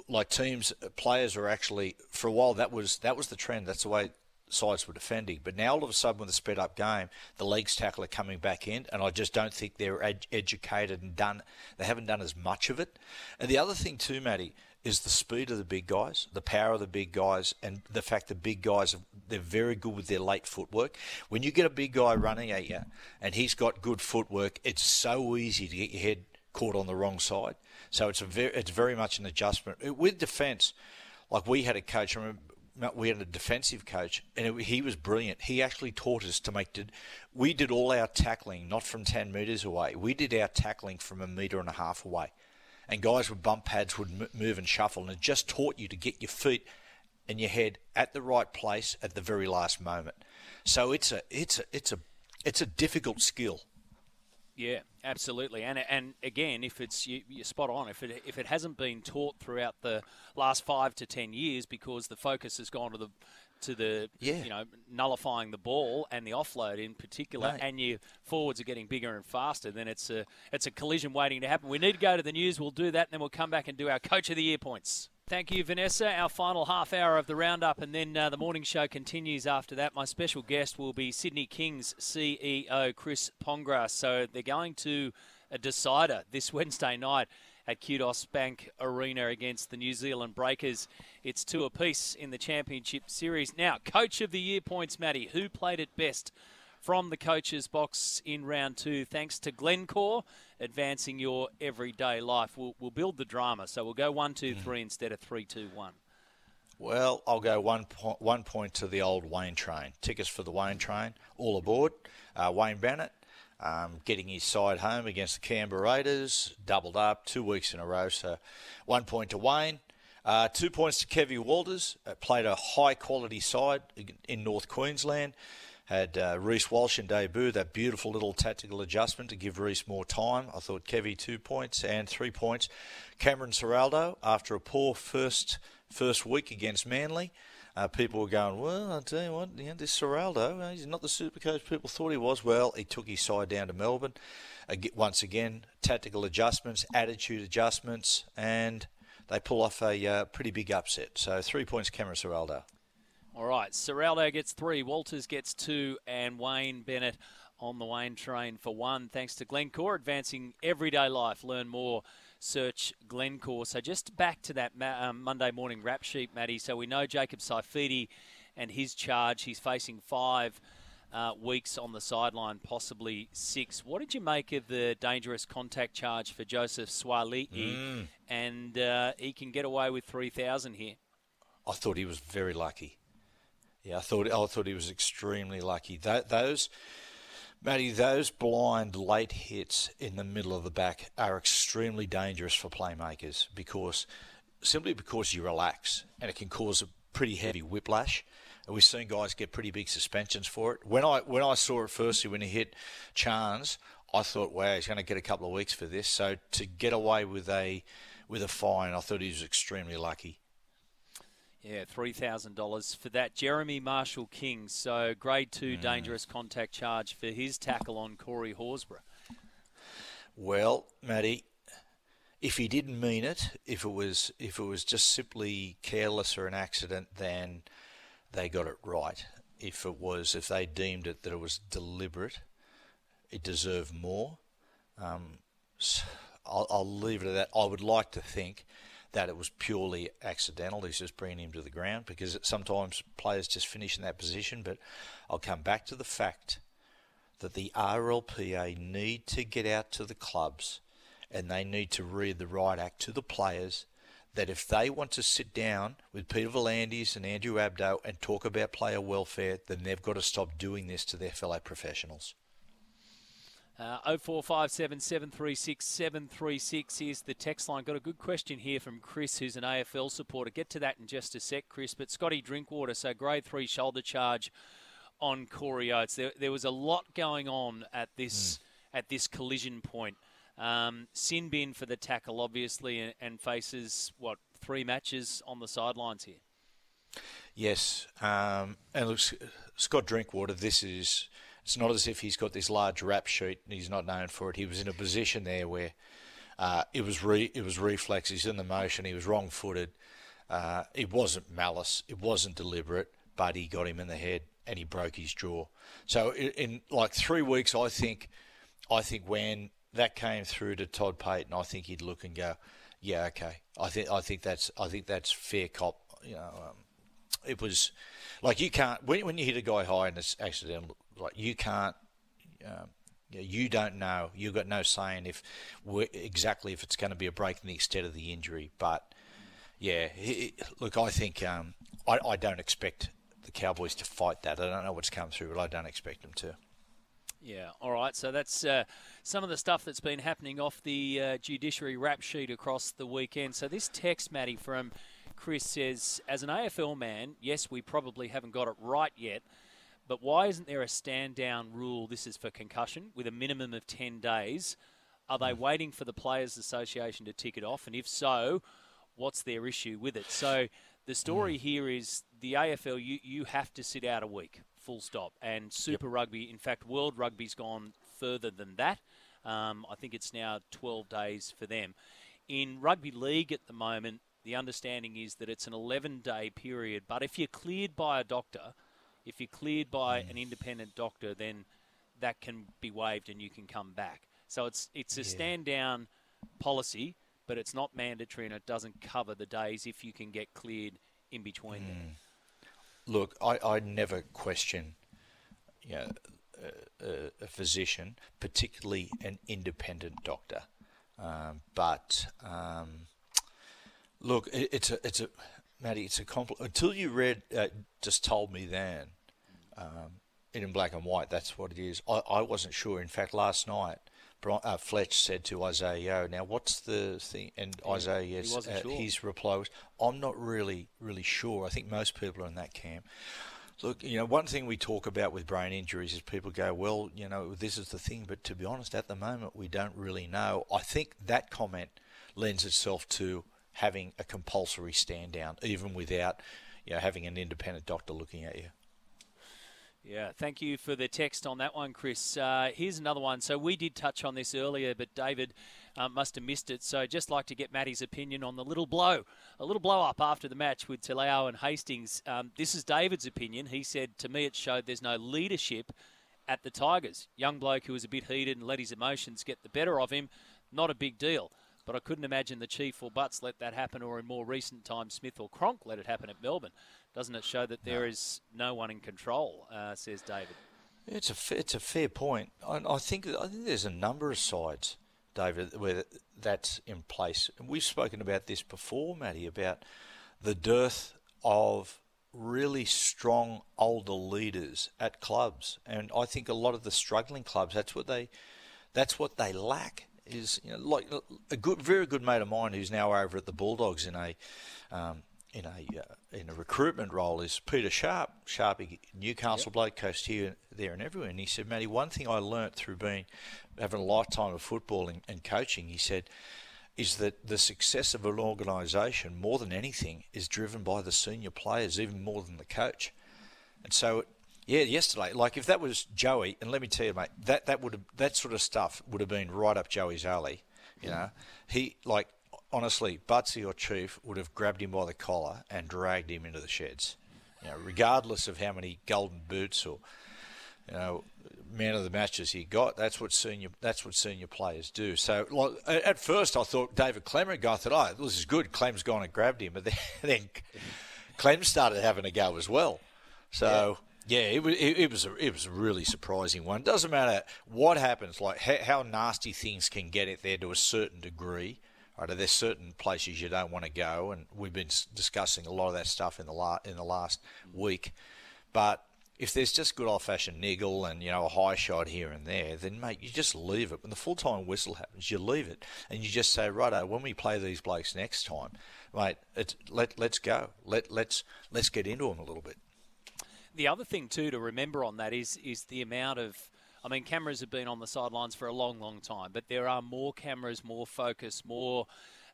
Like teams, players are actually, for a while, that was that was the trend. That's the way sides were defending. But now all of a sudden, with the sped up game, the legs tackle are coming back in, and I just don't think they're ed- educated and done. They haven't done as much of it. And the other thing too, Matty, is the speed of the big guys, the power of the big guys, and the fact the big guys they're very good with their late footwork. When you get a big guy running at you, and he's got good footwork, it's so easy to get your head caught on the wrong side. So it's a very, it's very much an adjustment with defence. Like we had a coach, I remember we had a defensive coach, and it, he was brilliant. He actually taught us to make. Did, we did all our tackling not from ten meters away. We did our tackling from a meter and a half away, and guys with bump pads would move and shuffle, and it just taught you to get your feet and your head at the right place at the very last moment. So it's a it's a it's a it's a difficult skill. Yeah, absolutely. And and again, if it's you, are spot on. If it if it hasn't been taught throughout the last five to ten years, because the focus has gone to the to the yeah. you know nullifying the ball and the offload in particular, right. and your forwards are getting bigger and faster, then it's a it's a collision waiting to happen. We need to go to the news. We'll do that, and then we'll come back and do our coach of the year points. Thank you, Vanessa. Our final half hour of the roundup, and then uh, the morning show continues after that. My special guest will be Sydney Kings CEO Chris Pongrass. So they're going to a decider this (laughs) Wednesday night at Kudos Bank Arena against the New Zealand Breakers. It's two apiece in the Championship Series. Now, Coach of the Year points, Matty. Who played it best? From the coach's box in round two, thanks to Glencore advancing your everyday life. We'll, we'll build the drama, so we'll go one, two, mm. three instead of three, two, one. Well, I'll go one point, one point to the old Wayne train. Tickets for the Wayne train, all aboard. Uh, Wayne Bennett um, getting his side home against the Canberra Raiders, doubled up two weeks in a row. So one point to Wayne. Uh, two points to Kevy Walters. Uh, played a high quality side in North Queensland. Had uh, Reece Walsh in debut, that beautiful little tactical adjustment to give Reece more time. I thought Kevy two points and three points. Cameron Ciraldo, after a poor first first week against Manly, uh, people were going, well, I'll tell you what, you know, this uh, he's not the super coach people thought he was. Well, he took his side down to Melbourne. once again, tactical adjustments, attitude adjustments, and they pull off a uh, pretty big upset. So three points, Cameron Ciraldo. All right, Ciraldo gets three, Walters gets two, and Wayne Bennett on the Wayne train for one. Thanks to Glencore, advancing everyday life. Learn more. Search Glencore. So just back to that um, Monday morning rap sheet, Matty. So we know Jacob Saifiti and his charge. He's facing five uh, weeks on the sideline, possibly six. What did you make of the dangerous contact charge for Joseph Suaalii? Mm. And uh, he can get away with 3,000 here. I thought he was very lucky. Yeah, I thought I thought he was extremely lucky. Those, Matty, those blind late hits in the middle of the back are extremely dangerous for playmakers because simply because you relax and it can cause a pretty heavy whiplash. And we've seen guys get pretty big suspensions for it. When I when I saw it firstly when he hit Charnze, I thought, wow, he's going to get a couple of weeks for this. So to get away with a with a fine, I thought he was extremely lucky. Yeah, $3,000 for that. Jeremy Marshall King, so grade two mm. dangerous contact charge for his tackle on Corey Horsburgh. Well, Matty, if he didn't mean it, if it was if it was just simply careless or an accident, then they got it right. If it was if they deemed it that it was deliberate, it deserved more. Um, I'll, I'll leave it at that. I would like to think that it was purely accidental. He's just bringing him to the ground because sometimes players just finish in that position. But I'll come back to the fact that the RLPA need to get out to the clubs and they need to read the right act to the players that if they want to sit down with Peter V'landys and Andrew Abdo and talk about player welfare, then they've got to stop doing this to their fellow professionals. Uh, 0457 736 736 is the text line. Got a good question here from Chris, who's an AFL supporter. Get to that in just a sec, Chris. But Scotty Drinkwater, so grade three shoulder charge on Corey Oates. There, there was a lot going on at this mm. at this collision point. Um, sin bin for the tackle, obviously, and, and, faces what three matches on the sidelines here. Yes, um, and look, Scott Drinkwater. This is it's not as if he's got this large rap sheet and he's not known for it. He was in a position there where uh, it was re- it was reflex. He's in the motion. He was wrong footed. Uh, it wasn't malice. It wasn't deliberate, but he got him in the head and he broke his jaw. So in, in like three weeks, I think, I think when that came through to Todd Payten, I think he'd look and go, yeah, okay. I think I think that's I think that's fair cop. You know, um, it was like you can't when, when you hit a guy high and it's accidental like you can't. Um, you don't know. You've got no saying if exactly if it's going to be a break in the extent of the injury. But yeah, he, look, I think um, I, I don't expect the Cowboys to fight that. I don't know what's come through, but I don't expect them to. Yeah, all right. So that's uh, some of the stuff that's been happening off the uh, judiciary rap sheet across the weekend. So this text, Matty, from Chris says, as an AFL man, yes, we probably haven't got it right yet. But why isn't there a stand down rule? This is for concussion with a minimum of 10 days. Are they hmm. waiting for the Players Association to tick it off? And if so, what's their issue with it? So the story mm. here is the AFL, you, you have to sit out a week, full stop. And Super yep. Rugby, in fact, World Rugby's gone further than that. Um, I think it's now 12 days for them. In Rugby League at the moment, the understanding is that it's an 11 day period. But if you're cleared by a doctor, if you're cleared by an independent doctor, then that can be waived and you can come back. So it's it's a yeah. stand down policy, but it's not mandatory and it doesn't cover the days if you can get cleared in between mm. them. Look, I, I never question you know, a, a physician, particularly an independent doctor. Um, but um, look, it, it's a it's a Matty, it's a compl- until you read uh, just told me then um, in black and white. That's what it is. I, I wasn't sure. In fact, last night, uh, Fletch said to Isaah, Yeo, "Now, what's the thing?" And yeah, Isaah, uh, sure. his reply was, "I'm not really, really sure. I think most people are in that camp." Look, you know, one thing we talk about with brain injuries is people go, "Well, you know, this is the thing," but to be honest, at the moment, we don't really know. I think that comment lends itself to having a compulsory stand down, even without, you know, having an independent doctor looking at you. Yeah, thank you for the text on that one, Chris. Uh, here's another one. So we did touch on this earlier, but David uh, must have missed it. So just like to get Matty's opinion on the little blow, a little blow up after the match with Talau and Hastings. Um, this is David's opinion. He said to me it showed there's no leadership at the Tigers. Young bloke who was a bit heated and let his emotions get the better of him. Not a big deal. But I couldn't imagine the Chief or Butts let that happen, or in more recent times, Smith or Cronk let it happen at Melbourne. Doesn't it show that there no. is no one in control? Uh, says David. It's a it's a fair point. I, I, think I think there's a number of sides, David, where that's in place. And we've spoken about this before, Matty, about the dearth of really strong older leaders at clubs, and I think a lot of the struggling clubs that's what they that's what they lack is you know, like a good, very good mate of mine who's now over at the Bulldogs in a um, in a uh, in a recruitment role is Peter Sharp, Sharpie Newcastle yep. bloke, coached here, there, and everywhere. And he said, Matty, one thing I learnt through being having a lifetime of football and, and coaching, he said, is that the success of an organisation, more than anything, is driven by the senior players, even more than the coach. And so, yeah, yesterday, like if that was Joey, and let me tell you, mate, that that would have that sort of stuff would have been right up Joey's alley. You know, he like honestly, Butsy or Chief would have grabbed him by the collar and dragged him into the sheds. You know, regardless of how many golden boots or you know, man of the matches he got. That's what senior that's what senior players do. So like, at first I thought David Klemmer guy thought, oh, this is good. Clem's gone and grabbed him, but (laughs) then, then Clem started having a go as well. So. Yeah. It was it, it, was a it was a really surprising one. Doesn't matter what happens, like how, how nasty things can get it there to a certain degree. Right, there's certain places you don't want to go, and we've been discussing a lot of that stuff in the la- in the last week. But if there's just good old fashioned niggle and you know a high shot here and there, then mate, you just leave it. When the full time whistle happens, you leave it, and you just say, righto, when we play these blokes next time, mate, let let's go, let let's let's get into them a little bit. The other thing too to remember on that is is the amount of. I mean, cameras have been on the sidelines for a long, long time, but there are more cameras, more focus, more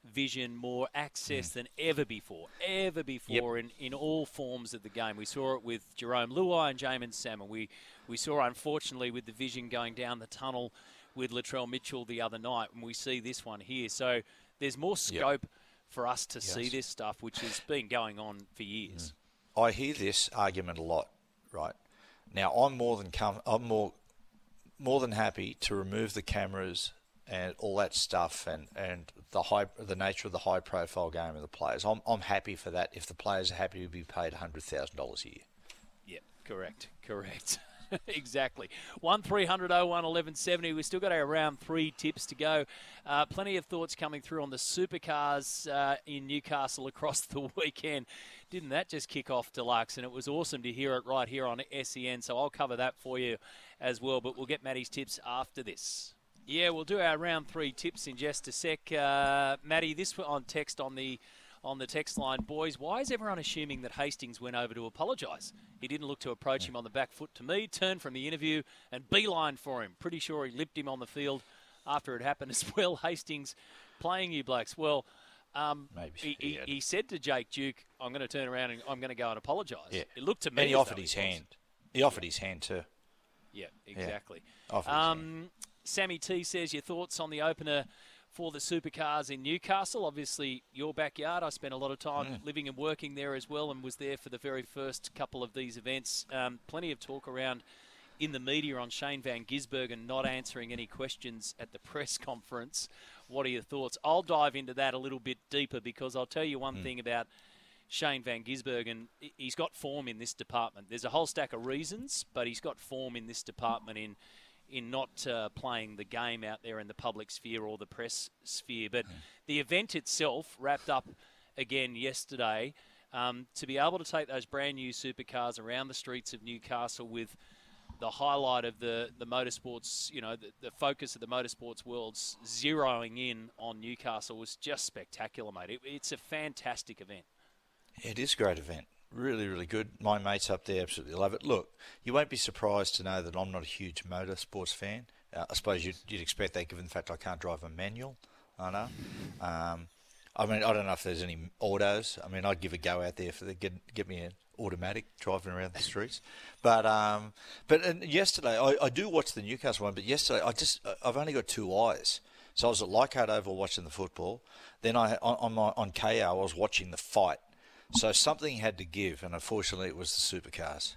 vision, more access mm. than ever before, ever before yep. in, in all forms of the game. We saw it with Jerome Luai and Jaeman Salmon. We, we saw, unfortunately, with the vision going down the tunnel with Latrell Mitchell the other night, and we see this one here. So there's more scope yep. for us to yes. see this stuff, which has been going on for years. Mm. I hear this argument a lot, right? Now I'm more than com- I'm more more than happy to remove the cameras and all that stuff and, and the high the nature of the high profile game of the players. I'm I'm happy for that if the players are happy to be paid hundred thousand dollars a year. Yep, correct, correct. (laughs) (laughs) exactly. 1 300 01 1170. We've still got our round three tips to go. Uh, plenty of thoughts coming through on the supercars uh, in Newcastle across (laughs) the weekend. Didn't that just kick off deluxe? And it was awesome to hear it right here on SEN. So I'll cover that for you as well. But we'll get Matty's tips after this. Yeah, we'll do our round three tips in just a sec. Uh, Maddie, this on text on the on the text line, boys. Why is everyone assuming that Hastings went over to apologise? He didn't look to approach him on the back foot to me, turned from the interview and beeline for him. Pretty sure he lipped him on the field after it happened (laughs) as well. Hastings playing you blacks. Well, um, he, he, he, said to Jake Duke, "I'm going to turn around and I'm going to go and apologise." Yeah. It looked to me. And he offered his hand. He offered his hand too. Yeah, exactly. Yeah. Um, Sammy T says your thoughts on the opener for the supercars in Newcastle. Obviously, your backyard. I spent a lot of time mm. living and working there as well, and was there for the very first couple of these events. Um, plenty of talk around in the media on Shane Van Gisbergen not answering any questions at the (laughs) press conference. What are your thoughts? I'll dive into that a little bit deeper because I'll tell you one mm. thing about Shane Van Gisbergen. He's got form in this department. There's a whole stack of reasons, but he's got form in this department in in not uh, playing the game out there in the public sphere or the press sphere. But the event itself wrapped up again yesterday. Um, to be able to take those brand new supercars around the streets of Newcastle with the highlight of the, the motorsports, you know, the, the focus of the motorsports world's zeroing in on Newcastle was just spectacular, mate. It, it's a fantastic event. It is a great event really, really good. My mates up there absolutely love it. Look, you won't be surprised to know that I'm not a huge motorsports fan. Uh, I suppose you'd, you'd, expect that given the fact I can't drive a manual. I know. Um, I mean, I don't know if there's any autos. I mean, I'd give a go out there for the get get me an automatic driving around the streets. But um, but yesterday I, I do watch the Newcastle one. But yesterday I just I've only got two eyes. So I was at Leichhardt Oval watching the football. Then I on my, on KO I was watching the fight so something had to give, and unfortunately, it was the supercars.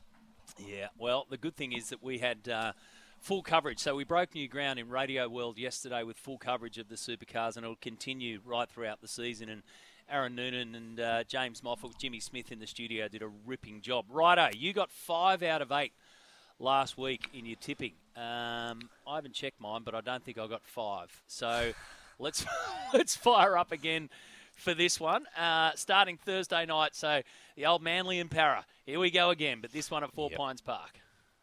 Yeah, well, the good thing is that we had uh, full coverage. So we broke new ground in Radio World yesterday with full coverage of the supercars, and it'll continue right throughout the season. And Aaron Noonan and uh, James Moffat, Jimmy Smith in the studio did a ripping job. Righto, you got five out of eight last week in your tipping. Um, I haven't checked mine, but I don't think I got five. So (laughs) let's (laughs) let's fire up again for this one, uh, starting Thursday night. So the old Manly and Para. Here we go again, but this one at Four yep. Pines Park.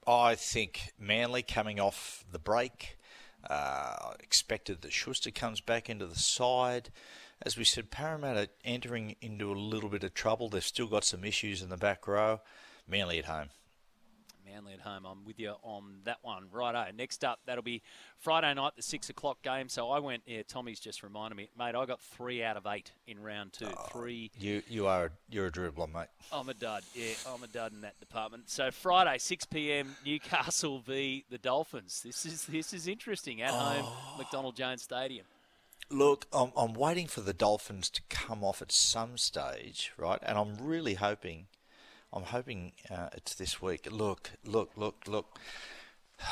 I think Manly coming off the break. Uh, expected that Schuster comes back into the side. As we said, Parramatta entering into a little bit of trouble. They've still got some issues in the back row. Manly at home. Manly at home. I'm with you on that one. Righto. Next up, that'll be Friday night, the six o'clock game. So I went. Yeah, Tommy's just reminded me, mate. I got three out of eight in round two. Oh, three. You you are you're a dribbler, mate. I'm a dud. Yeah, I'm a dud in that department. So Friday, six p.m. Newcastle v the Dolphins. This is this is interesting at oh. home, McDonald Jones Stadium. Look, I'm, I'm waiting for the Dolphins to come off at some stage, right? And I'm really hoping I'm hoping uh, it's this week. Look, look, look, look. (sighs)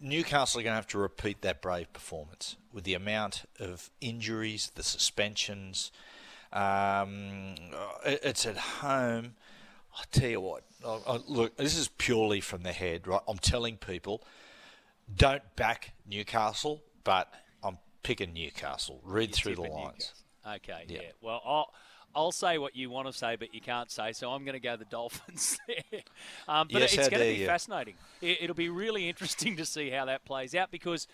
Newcastle are going to have to repeat that brave performance with the amount of injuries, the suspensions. Um, it's at home. I tell you what, I, I, look, this is purely from the head, right? I'm telling people, don't back Newcastle, but I'm picking Newcastle. Read You're through the lines. Newcastle. Okay, Yeah. yeah. Well, I'll, I'll say what you want to say, but you can't say, so I'm going to go the (laughs) Dolphins there. Um, but Yes, it's going to be you. fascinating. It, it'll be really interesting (laughs) to see how that plays out because,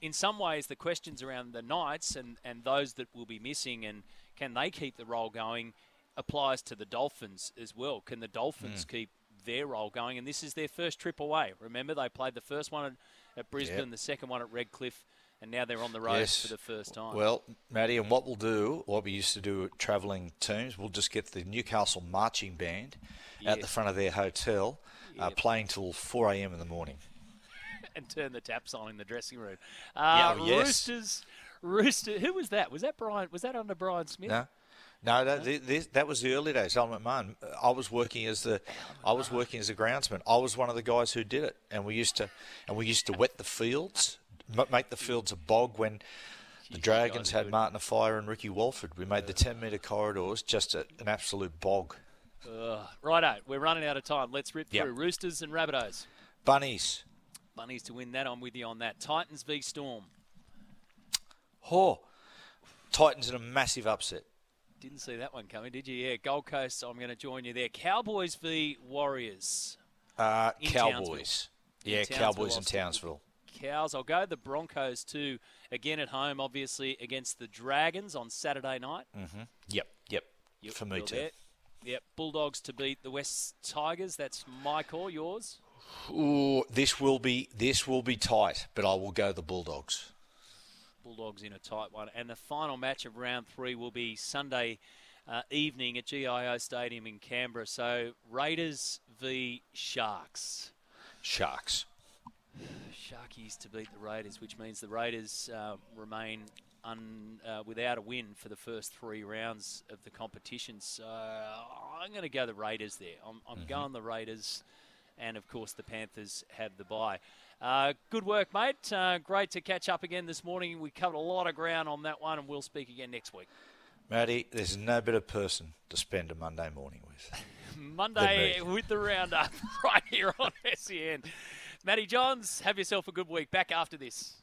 in some ways, the questions around the Knights and, and those that will be missing and can they keep the role going applies to the Dolphins as well. Can the Dolphins Hmm. keep their role going? And this is their first trip away. Remember, they played the first one at, at Brisbane, Yep. the second one at Redcliffe, and now they're on the road Yes. for the first time. Well, Matty, and what we'll do, what we used to do at travelling teams, we'll just get the Newcastle marching band at the front of their hotel, uh, playing till 4 a.m. in the morning. (laughs) and turn the taps on in the dressing room. Uh, Yeah, oh, yes. Roosters, Rooster. Who was that? Was that Brian? Was that under Brian Smith? No, no, that, th- this, that was the early days. Alan McMahon. I was working as the, I was working as a groundsman. I was one of the guys who did it, and we used to, and we used to wet the fields, make the fields a bog when. The Dragons had. Martin Afire and Ricky Walford. We made the 10 metre corridors just a, an absolute bog. Ugh. Righto, we're running out of time. Let's rip Yep. through Roosters and Rabbitohs. Bunnies. Bunnies to win that. I'm with you on that. Titans v Storm. Oh, Titans in a massive upset. Didn't see that one coming, did you? Yeah, Gold Coast. I'm going to join you there. Cowboys v Warriors. Uh, Cowboys. Yeah, Cowboys in Townsville. Cows. I'll go the Broncos too. Again at home, obviously against the Dragons on Saturday night. Yep, yep. You- For me too. there. Yep, Bulldogs to beat the West Tigers. That's my call. Yours? Ooh, this will be this will be tight, but I will go the Bulldogs. Bulldogs in a tight one. And the final match of round three will be Sunday uh, evening at GIO Stadium in Canberra. So Raiders v Sharks. Sharks. Sharkies to beat the Raiders, which means the Raiders uh, remain un, uh, without a win for the first three rounds of the competition. So I'm going to go the Raiders there. I'm, I'm going the Raiders, and of course the Panthers have the bye. Uh, good work, mate. Uh, great to catch up again this morning. We covered a lot of ground on that one, and we'll speak again next week. Matty, there's no better person to spend a Monday morning with. (laughs) Monday with the roundup (laughs) right here on SEN. Matty Johns, have yourself a good week. Back after this.